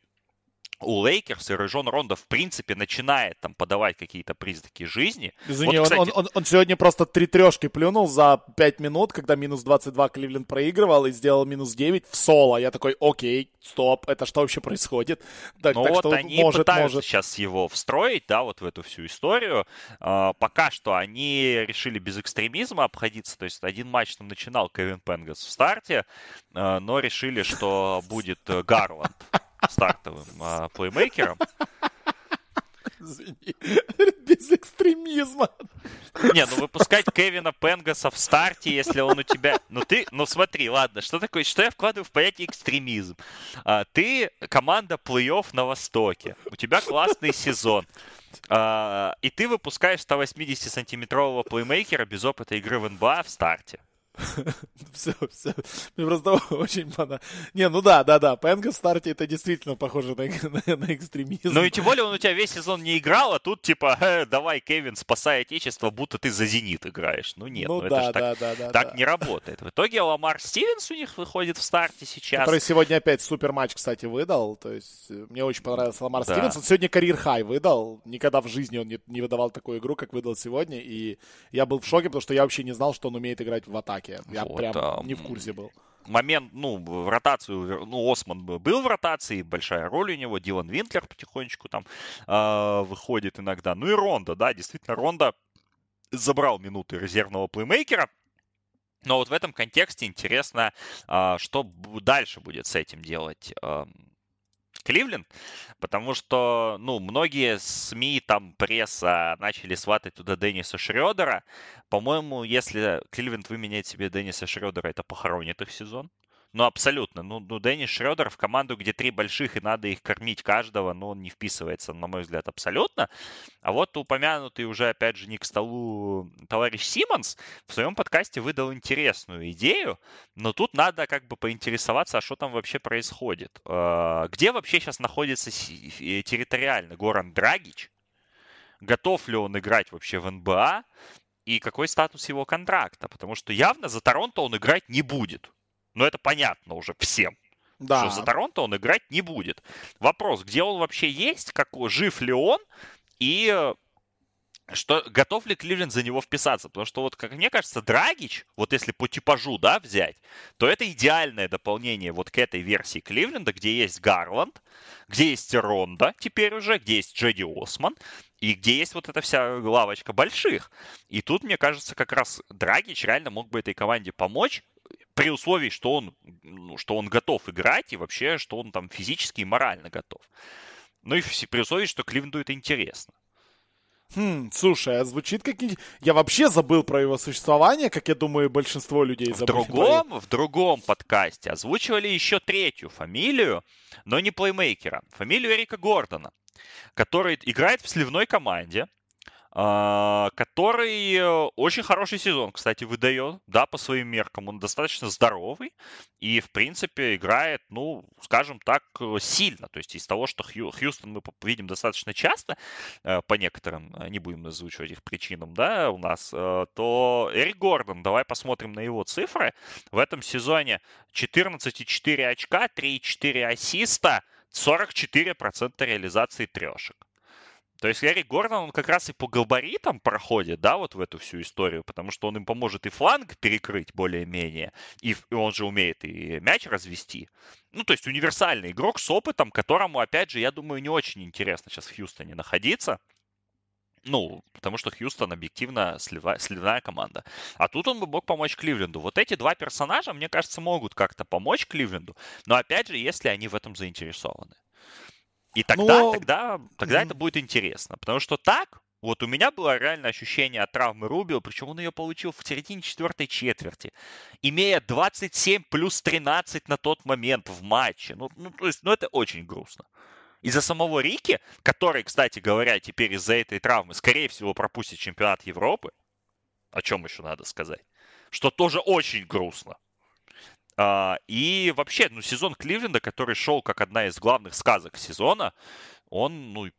у Лейкерс и Режон Рондо в принципе начинает там подавать какие-то признаки жизни.
Извини, вот, кстати... он, он, он сегодня просто три трешки плюнул за 5 минут, когда минус 22 Кливленд проигрывал и сделал минус 9 в соло. Я такой, окей, стоп, это что вообще происходит?
Так, ну так вот что они может, пытаются может. сейчас его встроить, да, вот в эту всю историю. Uh, пока что они решили без экстремизма обходиться, то есть один матч там начинал Кевин Пенгас в старте, uh, но решили, что будет Гарланд стартовым а, плеймейкером.
Извини, без экстремизма.
Не, ну выпускать Кевина Пенгаса в старте, если он у тебя... Ну ты, ну смотри, ладно, что такое, что я вкладываю в понятие экстремизм? А, ты команда плей-офф на Востоке, у тебя классный сезон. А, и ты выпускаешь 180-сантиметрового плеймейкера без опыта игры в НБА в старте.
все, все. Мне просто очень понравилось. Не, ну да, да, да. Пенга в старте это действительно похоже на, на, на экстремизм.
Ну и тем более он у тебя весь сезон не играл, а тут типа, э, давай, Кевин, спасай отечество, будто ты за Зенит играешь. Ну нет, ну, ну да, это же да, так, да, да, так да. не работает. В итоге Ламар Стивенс у них выходит в старте сейчас.
Который сегодня опять супер матч, кстати, выдал. То есть э, мне очень понравился Ламар да. Стивенс. Он сегодня карьер хай выдал. Никогда в жизни он не, не выдавал такую игру, как выдал сегодня. И я был в шоке, потому что я вообще не знал, что он умеет играть в атаке. Я вот, прям а, не в курсе был.
Момент, ну, в ротацию, ну, Осман был в ротации, большая роль у него, Дилан Винклер потихонечку там э, выходит иногда. Ну и Ронда, да, действительно, Ронда забрал минуты резервного плеймейкера, но вот в этом контексте интересно, а, что дальше будет с этим делать Кливленд, потому что, ну, многие СМИ, там, пресса начали сватать туда Денниса Шредера. По-моему, если Кливленд выменяет себе Денниса Шредера, это похоронит их сезон. Ну, абсолютно. Ну, ну, Деннис Шредер в команду, где три больших, и надо их кормить каждого, ну, он не вписывается, на мой взгляд, абсолютно. А вот упомянутый уже, опять же, не к столу товарищ Симмонс в своем подкасте выдал интересную идею, но тут надо как бы поинтересоваться, а что там вообще происходит. А, где вообще сейчас находится территориально Горан Драгич? Готов ли он играть вообще в НБА? И какой статус его контракта? Потому что явно за Торонто он играть не будет. Но это понятно уже всем. Да. Что за Торонто он играть не будет. Вопрос, где он вообще есть, как, жив ли он, и э, что готов ли Кливленд за него вписаться? Потому что вот, как мне кажется, Драгич, вот если по типажу, да, взять, то это идеальное дополнение вот к этой версии Кливленда, где есть Гарланд, где есть Ронда теперь уже, где есть Джеди Осман, и где есть вот эта вся лавочка больших. И тут, мне кажется, как раз Драгич реально мог бы этой команде помочь, при условии, что он, ну, что он готов играть и вообще, что он там физически и морально готов. Ну и при условии, что Кливленду это интересно.
Хм, слушай, а звучит как... Я вообще забыл про его существование, как я думаю, большинство людей
в другом. В другом подкасте озвучивали еще третью фамилию, но не плеймейкера. Фамилию Эрика Гордона, который играет в сливной команде, который э, очень хороший сезон, кстати, выдает, да, по своим меркам. Он достаточно здоровый и, в принципе, играет, ну, скажем так, э, сильно. То есть из того, что Хью, Хьюстон мы видим достаточно часто, э, по некоторым, не будем озвучивать их причинам, да, у нас, то Эрик Гордон, давай посмотрим на его цифры. В этом сезоне 14,4 очка, 3,4 ассиста, 44% реализации трешек. То есть Гарри Гордон, он как раз и по габаритам проходит, да, вот в эту всю историю, потому что он им поможет и фланг перекрыть более-менее, и он же умеет и мяч развести. Ну, то есть универсальный игрок с опытом, которому, опять же, я думаю, не очень интересно сейчас в Хьюстоне находиться. Ну, потому что Хьюстон объективно сливая, сливная команда. А тут он бы мог помочь Кливленду. Вот эти два персонажа, мне кажется, могут как-то помочь Кливленду. Но опять же, если они в этом заинтересованы. И тогда, Но... тогда, тогда это будет интересно. Потому что так, вот у меня было реальное ощущение от травмы Рубио, причем он ее получил в середине четвертой четверти, имея 27 плюс 13 на тот момент в матче. Ну, ну, то есть, ну это очень грустно. Из-за самого Рики, который, кстати говоря, теперь из-за этой травмы, скорее всего, пропустит чемпионат Европы, о чем еще надо сказать, что тоже очень грустно. А, и вообще, ну, сезон Кливленда, который шел как одна из главных сказок сезона, он, ну,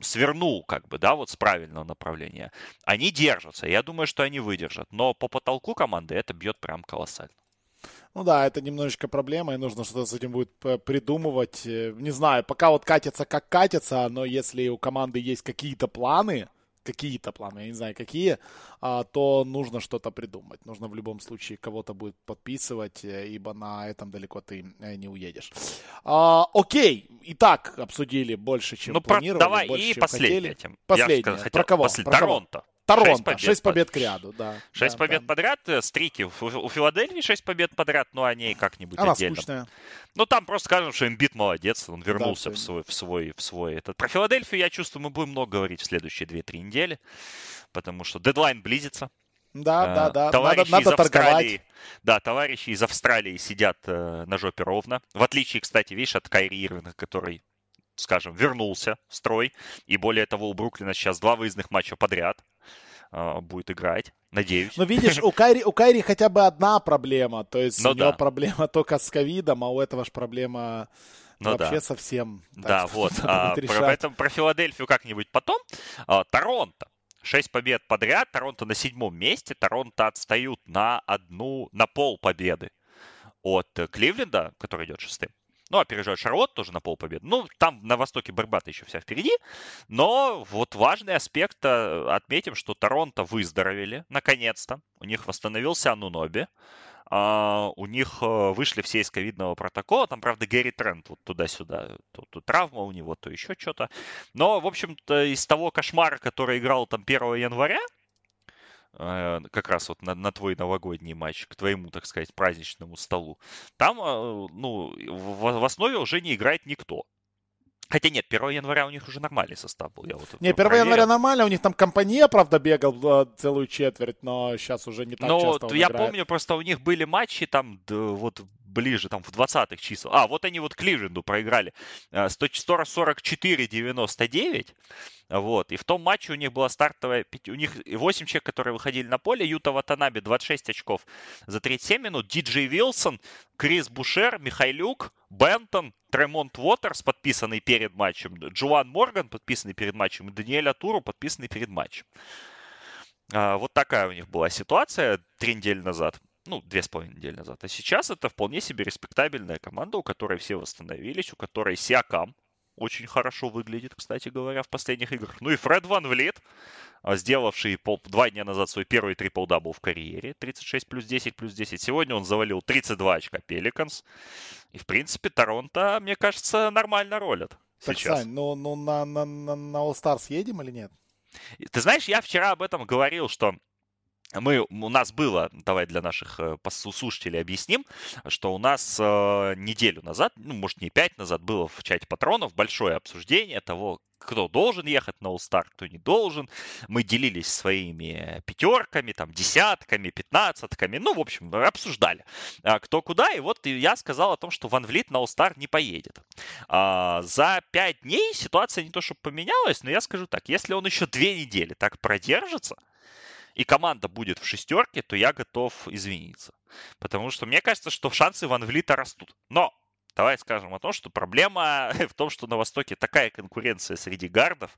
свернул, как бы, да, вот с правильного направления. Они держатся, я думаю, что они выдержат. Но по потолку команды это бьет прям колоссально.
Ну да, это немножечко проблема, и нужно что-то с этим будет придумывать. Э, не знаю, пока вот катится как катится, но если у команды есть какие-то планы, какие-то планы, я не знаю какие, а, то нужно что-то придумать. Нужно в любом случае кого-то будет подписывать, э, ибо на этом далеко ты э, не уедешь. А, окей, итак, обсудили больше, чем ну, планировали.
Про... Давай,
больше,
и последнее.
Последнее. Хотел... Про кого? Послед...
Про Торонто.
Торонто, 6 побед, 6 побед к ряду, да.
6
да,
побед
да.
подряд, э, стрики. У, Филадельфии 6 побед подряд, но они как-нибудь Она отдельно.
скучная.
Ну, там просто скажем, что Эмбит молодец, он вернулся да, в, свой, в, свой, в свой этот. Про Филадельфию, я чувствую, мы будем много говорить в следующие 2-3 недели, потому что дедлайн близится.
Да, а, да, да.
Товарищи
надо,
надо из Австралии, да, товарищи из Австралии сидят э, на жопе ровно. В отличие, кстати, видишь, от Кайри Ирвинга, который скажем, вернулся в строй. И более того, у Бруклина сейчас два выездных матча подряд. э, будет играть. Надеюсь.
Ну, видишь, у Кайри, у Кайри хотя бы одна проблема. То есть
ну,
у него
да.
проблема только с ковидом, а у этого ж проблема ну, вообще
да.
совсем.
Да, вот. А, про, этом, про Филадельфию как-нибудь потом. А, Торонто. Шесть побед подряд. Торонто на седьмом месте. Торонто отстают на одну, на пол победы от Кливленда, который идет шестым. Ну, опережает Шарлот тоже на полпобеды. Ну, там на Востоке борьба-то еще вся впереди. Но вот важный аспект э, отметим, что Торонто выздоровели наконец-то. У них восстановился Ануноби. Uh, у них uh, вышли все из ковидного протокола. Там, правда, Гэри Трент вот туда-сюда. То, то травма у него, то еще что-то. Но, в общем-то, из того кошмара, который играл там 1 января, как раз вот на, на твой новогодний матч, к твоему, так сказать, праздничному столу, там, ну, в, в основе уже не играет никто. Хотя нет, 1 января у них уже нормальный состав был. Я вот
не, 1 проверил. января нормально, у них там компания, правда, бегал э, целую четверть, но сейчас уже не так
но
часто
я
играет.
помню, просто у них были матчи там вот ближе, там в 20-х числах. А, вот они вот Кливленду проиграли 144-99. Вот. И в том матче у них была стартовая... У них 8 человек, которые выходили на поле. Юта Ватанаби 26 очков за 37 минут. Диджей Вилсон, Крис Бушер, Михайлюк, Бентон, Тремонт Уотерс, подписанный перед матчем. Джоан Морган, подписанный перед матчем. И Даниэль Атуру, подписанный перед матчем. Вот такая у них была ситуация три недели назад ну, две с половиной недели назад. А сейчас это вполне себе респектабельная команда, у которой все восстановились, у которой Сиакам очень хорошо выглядит, кстати говоря, в последних играх. Ну и Фред Ван Влит, сделавший пол, два дня назад свой первый трипл-дабл в карьере. 36 плюс 10 плюс 10. Сегодня он завалил 32 очка Пеликанс. И, в принципе, Торонто, мне кажется, нормально ролят
так,
сейчас.
Сань, ну, ну на, на, на, на All-Star съедем или нет?
Ты знаешь, я вчера об этом говорил, что мы, у нас было, давай для наших э, слушателей объясним, что у нас э, неделю назад, ну, может, не пять назад, было в чате патронов большое обсуждение того, кто должен ехать на All-Star, кто не должен. Мы делились своими пятерками, там, десятками, пятнадцатками. Ну, в общем, обсуждали, а, кто куда. И вот я сказал о том, что Ван Влит на All-Star не поедет. А, за пять дней ситуация не то, чтобы поменялась, но я скажу так, если он еще две недели так продержится, и команда будет в шестерке, то я готов извиниться. Потому что мне кажется, что шансы Ван Влита растут. Но давай скажем о том, что проблема в том, что на Востоке такая конкуренция среди гардов,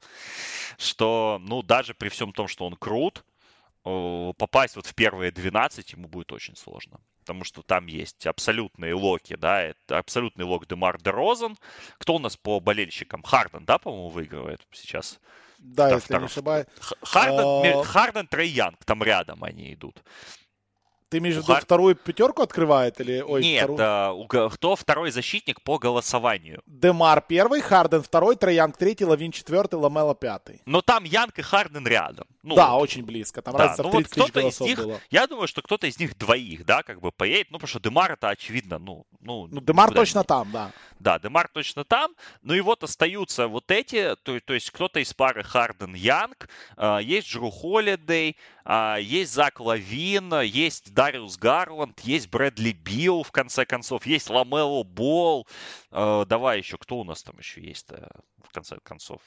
что, ну, даже при всем том, что он крут, попасть вот в первые 12 ему будет очень сложно. Потому что там есть абсолютные локи, да, это абсолютный лок Демар Дерозен. Кто у нас по болельщикам? Харден, да, по-моему, выигрывает сейчас?
Да, да если второй. не ошибаюсь.
Харден, а... Харден, Трей Янг, там рядом они идут.
Ты имеешь в виду Хар... вторую пятерку открывает? Или...
Ой, Нет, вторую... а, кто второй защитник по голосованию?
Демар первый, Харден второй, Трей Янг третий, Лавин четвертый, Ламела пятый.
Но там Янг и Харден рядом.
Ну, да, вот. очень близко. Там да, разница ну, в 30 вот тысяч
них,
было.
Я думаю, что кто-то из них двоих, да, как бы поедет. Ну, потому что Демар это очевидно, ну... Ну,
ну Демар точно не... там, да.
Да, Демар точно там. Ну и вот остаются вот эти, то, то есть кто-то из пары Харден-Янг, э, есть Джру Холидей, э, есть Зак Лавин, есть Дариус Гарланд, есть Брэдли Билл, в конце концов, есть Ламело Бол. Э, давай еще, кто у нас там еще есть в конце концов?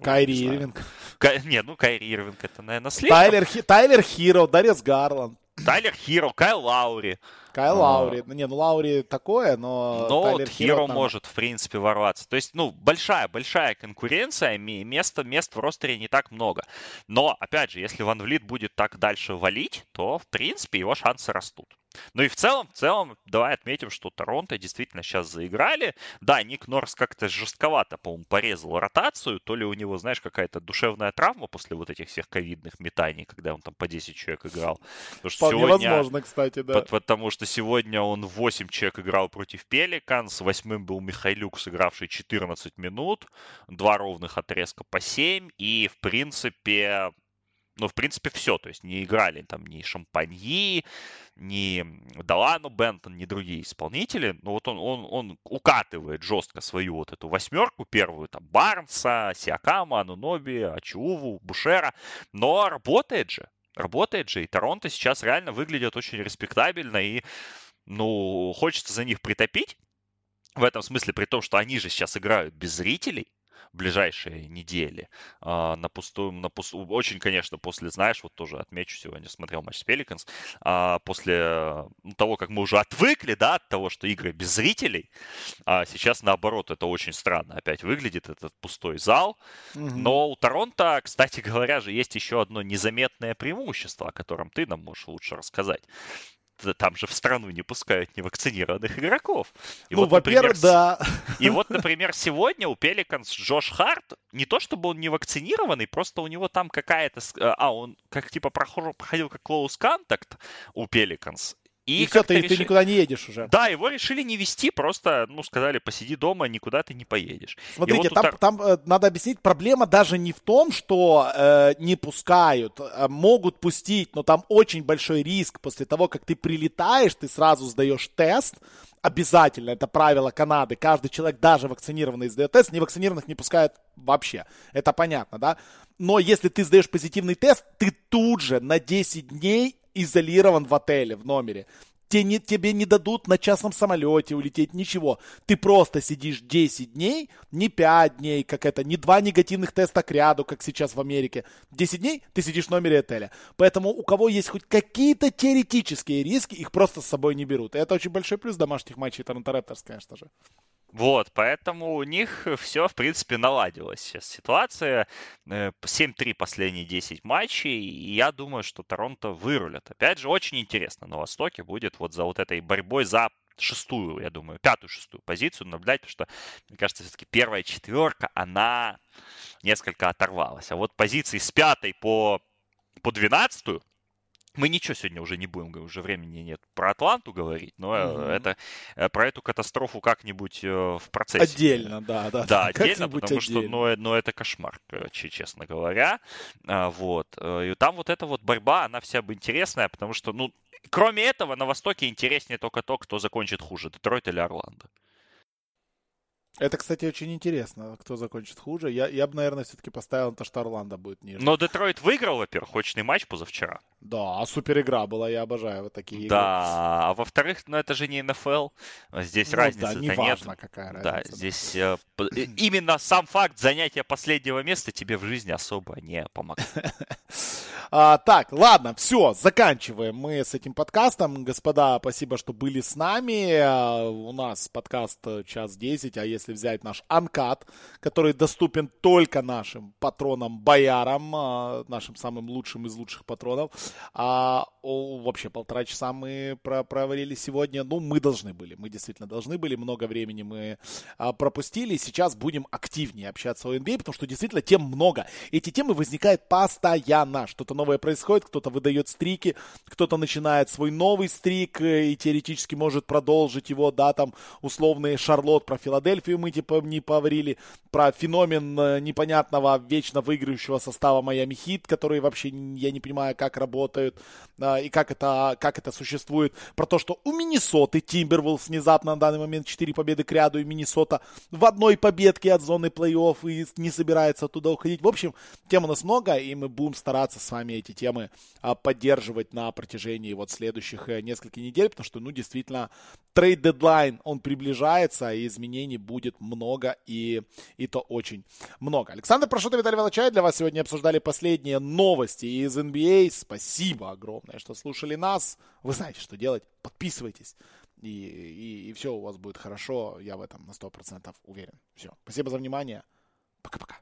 Кайри Ирвинг.
Кай... Не, ну Кайри Ирвинг это, наверное, слишком.
Тайлер, Хи... Тайлер Хиро, Дариус Гарланд.
Тайлер Хиро, Кайл Лаури.
Кайл а, Лаури. Не, ну Лаури такое, но...
Но
Тайлер
вот Хиро там... может, в принципе, ворваться. То есть, ну, большая-большая конкуренция, места, мест в ростере не так много. Но, опять же, если Ван Влит будет так дальше валить, то, в принципе, его шансы растут. Ну и в целом, в целом, давай отметим, что Торонто действительно сейчас заиграли. Да, Ник Норс как-то жестковато, по-моему, порезал ротацию. То ли у него, знаешь, какая-то душевная травма после вот этих всех ковидных метаний, когда он там по 10 человек играл.
Потому что Вполне сегодня, возможно, кстати, да.
Потому что сегодня он 8 человек играл против Пеликанс. Восьмым был Михайлюк, сыгравший 14 минут. Два ровных отрезка по 7. И, в принципе, ну, в принципе, все. То есть не играли там ни Шампаньи, ни Далану Бентон, ни другие исполнители. Но вот он, он, он укатывает жестко свою вот эту восьмерку первую. Там Барнса, Сиакама, Ануноби, Ачуву, Бушера. Но работает же. Работает же. И Торонто сейчас реально выглядит очень респектабельно. И, ну, хочется за них притопить. В этом смысле, при том, что они же сейчас играют без зрителей. Ближайшие недели. А, на пустую, на пустую, очень, конечно, после, знаешь, вот тоже отмечу сегодня, смотрел матч с Пеликанс, а, после ну, того, как мы уже отвыкли, да, от того, что игры без зрителей, а сейчас наоборот, это очень странно опять выглядит, этот пустой зал. Угу. Но у Торонто, кстати говоря же, есть еще одно незаметное преимущество, о котором ты нам можешь лучше рассказать там же в страну не пускают невакцинированных игроков.
И ну, вот, во-первых, да.
И вот, например, сегодня у Пеликанс Джош Харт, не то чтобы он не вакцинированный, просто у него там какая-то... А, он как типа проходил как close contact у Пеликанс,
и, и все, ты, решили... ты никуда не едешь уже.
Да, его решили не вести, просто, ну, сказали, посиди дома, никуда ты не поедешь.
Смотрите, вот там, тут... там э, надо объяснить, проблема даже не в том, что э, не пускают, э, могут пустить, но там очень большой риск после того, как ты прилетаешь, ты сразу сдаешь тест, обязательно, это правило Канады, каждый человек, даже вакцинированный, сдает тест, невакцинированных не пускают вообще, это понятно, да? Но если ты сдаешь позитивный тест, ты тут же на 10 дней изолирован в отеле, в номере. Тебе не, тебе не дадут на частном самолете улететь, ничего. Ты просто сидишь 10 дней, не 5 дней, как это, не два негативных теста к ряду, как сейчас в Америке. 10 дней ты сидишь в номере отеля. Поэтому у кого есть хоть какие-то теоретические риски, их просто с собой не берут. И это очень большой плюс домашних матчей Торонто Репторс, конечно же.
Вот, поэтому у них все, в принципе, наладилось сейчас ситуация. 7-3 э, последние 10 матчей, и я думаю, что Торонто вырулят. Опять же, очень интересно на Востоке будет вот за вот этой борьбой за шестую, я думаю, пятую-шестую позицию наблюдать, потому что, мне кажется, все-таки первая четверка, она несколько оторвалась. А вот позиции с пятой по, по двенадцатую, мы ничего сегодня уже не будем, уже времени нет про Атланту говорить, но угу. это э, про эту катастрофу как-нибудь э, в процессе.
Отдельно, да, да.
Да, отдельно, потому отдельно. что, ну, ну, это кошмар, честно говоря. А, вот. И там вот эта вот борьба, она вся бы интересная, потому что, ну, кроме этого, на Востоке интереснее только то, кто закончит хуже, Детройт или Орландо.
Это, кстати, очень интересно, кто закончит хуже. Я, я бы, наверное, все-таки поставил на то, что Орландо будет ниже.
Но Детройт выиграл, во-первых, очный матч позавчера.
Да, супер игра была, я обожаю вот такие игры.
Да, а во-вторых, ну это же не НФЛ, здесь ну, разницы да, не
важно, нет. какая
разница. Да, здесь э, именно сам факт занятия последнего места тебе в жизни особо не помогает.
А, так, ладно, все, заканчиваем мы с этим подкастом. Господа, спасибо, что были с нами. А, у нас подкаст час 10, а если взять наш анкат, который доступен только нашим патронам-боярам, а, нашим самым лучшим из лучших патронов, а, о, вообще полтора часа мы про провалили сегодня. Ну, мы должны были, мы действительно должны были. Много времени мы а, пропустили. Сейчас будем активнее общаться о NBA, потому что действительно тем много. Эти темы возникают постоянно. Что-то новое происходит, кто-то выдает стрики, кто-то начинает свой новый стрик э, и теоретически может продолжить его, да, там условные Шарлот про Филадельфию мы типа не поварили, про феномен э, непонятного вечно выигрывающего состава Майами Хит, который вообще я не понимаю, как работают э, и как это, как это существует, про то, что у Миннесоты Тимбервулс внезапно на данный момент 4 победы к ряду, и Миннесота в одной победке от зоны плей-офф и не собирается оттуда уходить. В общем, тем у нас много, и мы будем стараться с вами вами эти темы а, поддерживать на протяжении вот следующих э, нескольких недель, потому что, ну, действительно, трейд-дедлайн, он приближается, и изменений будет много, и, и то очень много. Александр Прошута, Виталий Волочай для вас сегодня обсуждали последние новости из NBA. А. Спасибо огромное, что слушали нас. Вы знаете, что делать. Подписывайтесь. И, и, и все у вас будет хорошо. Я в этом на 100% уверен. Все. Спасибо за внимание. Пока-пока.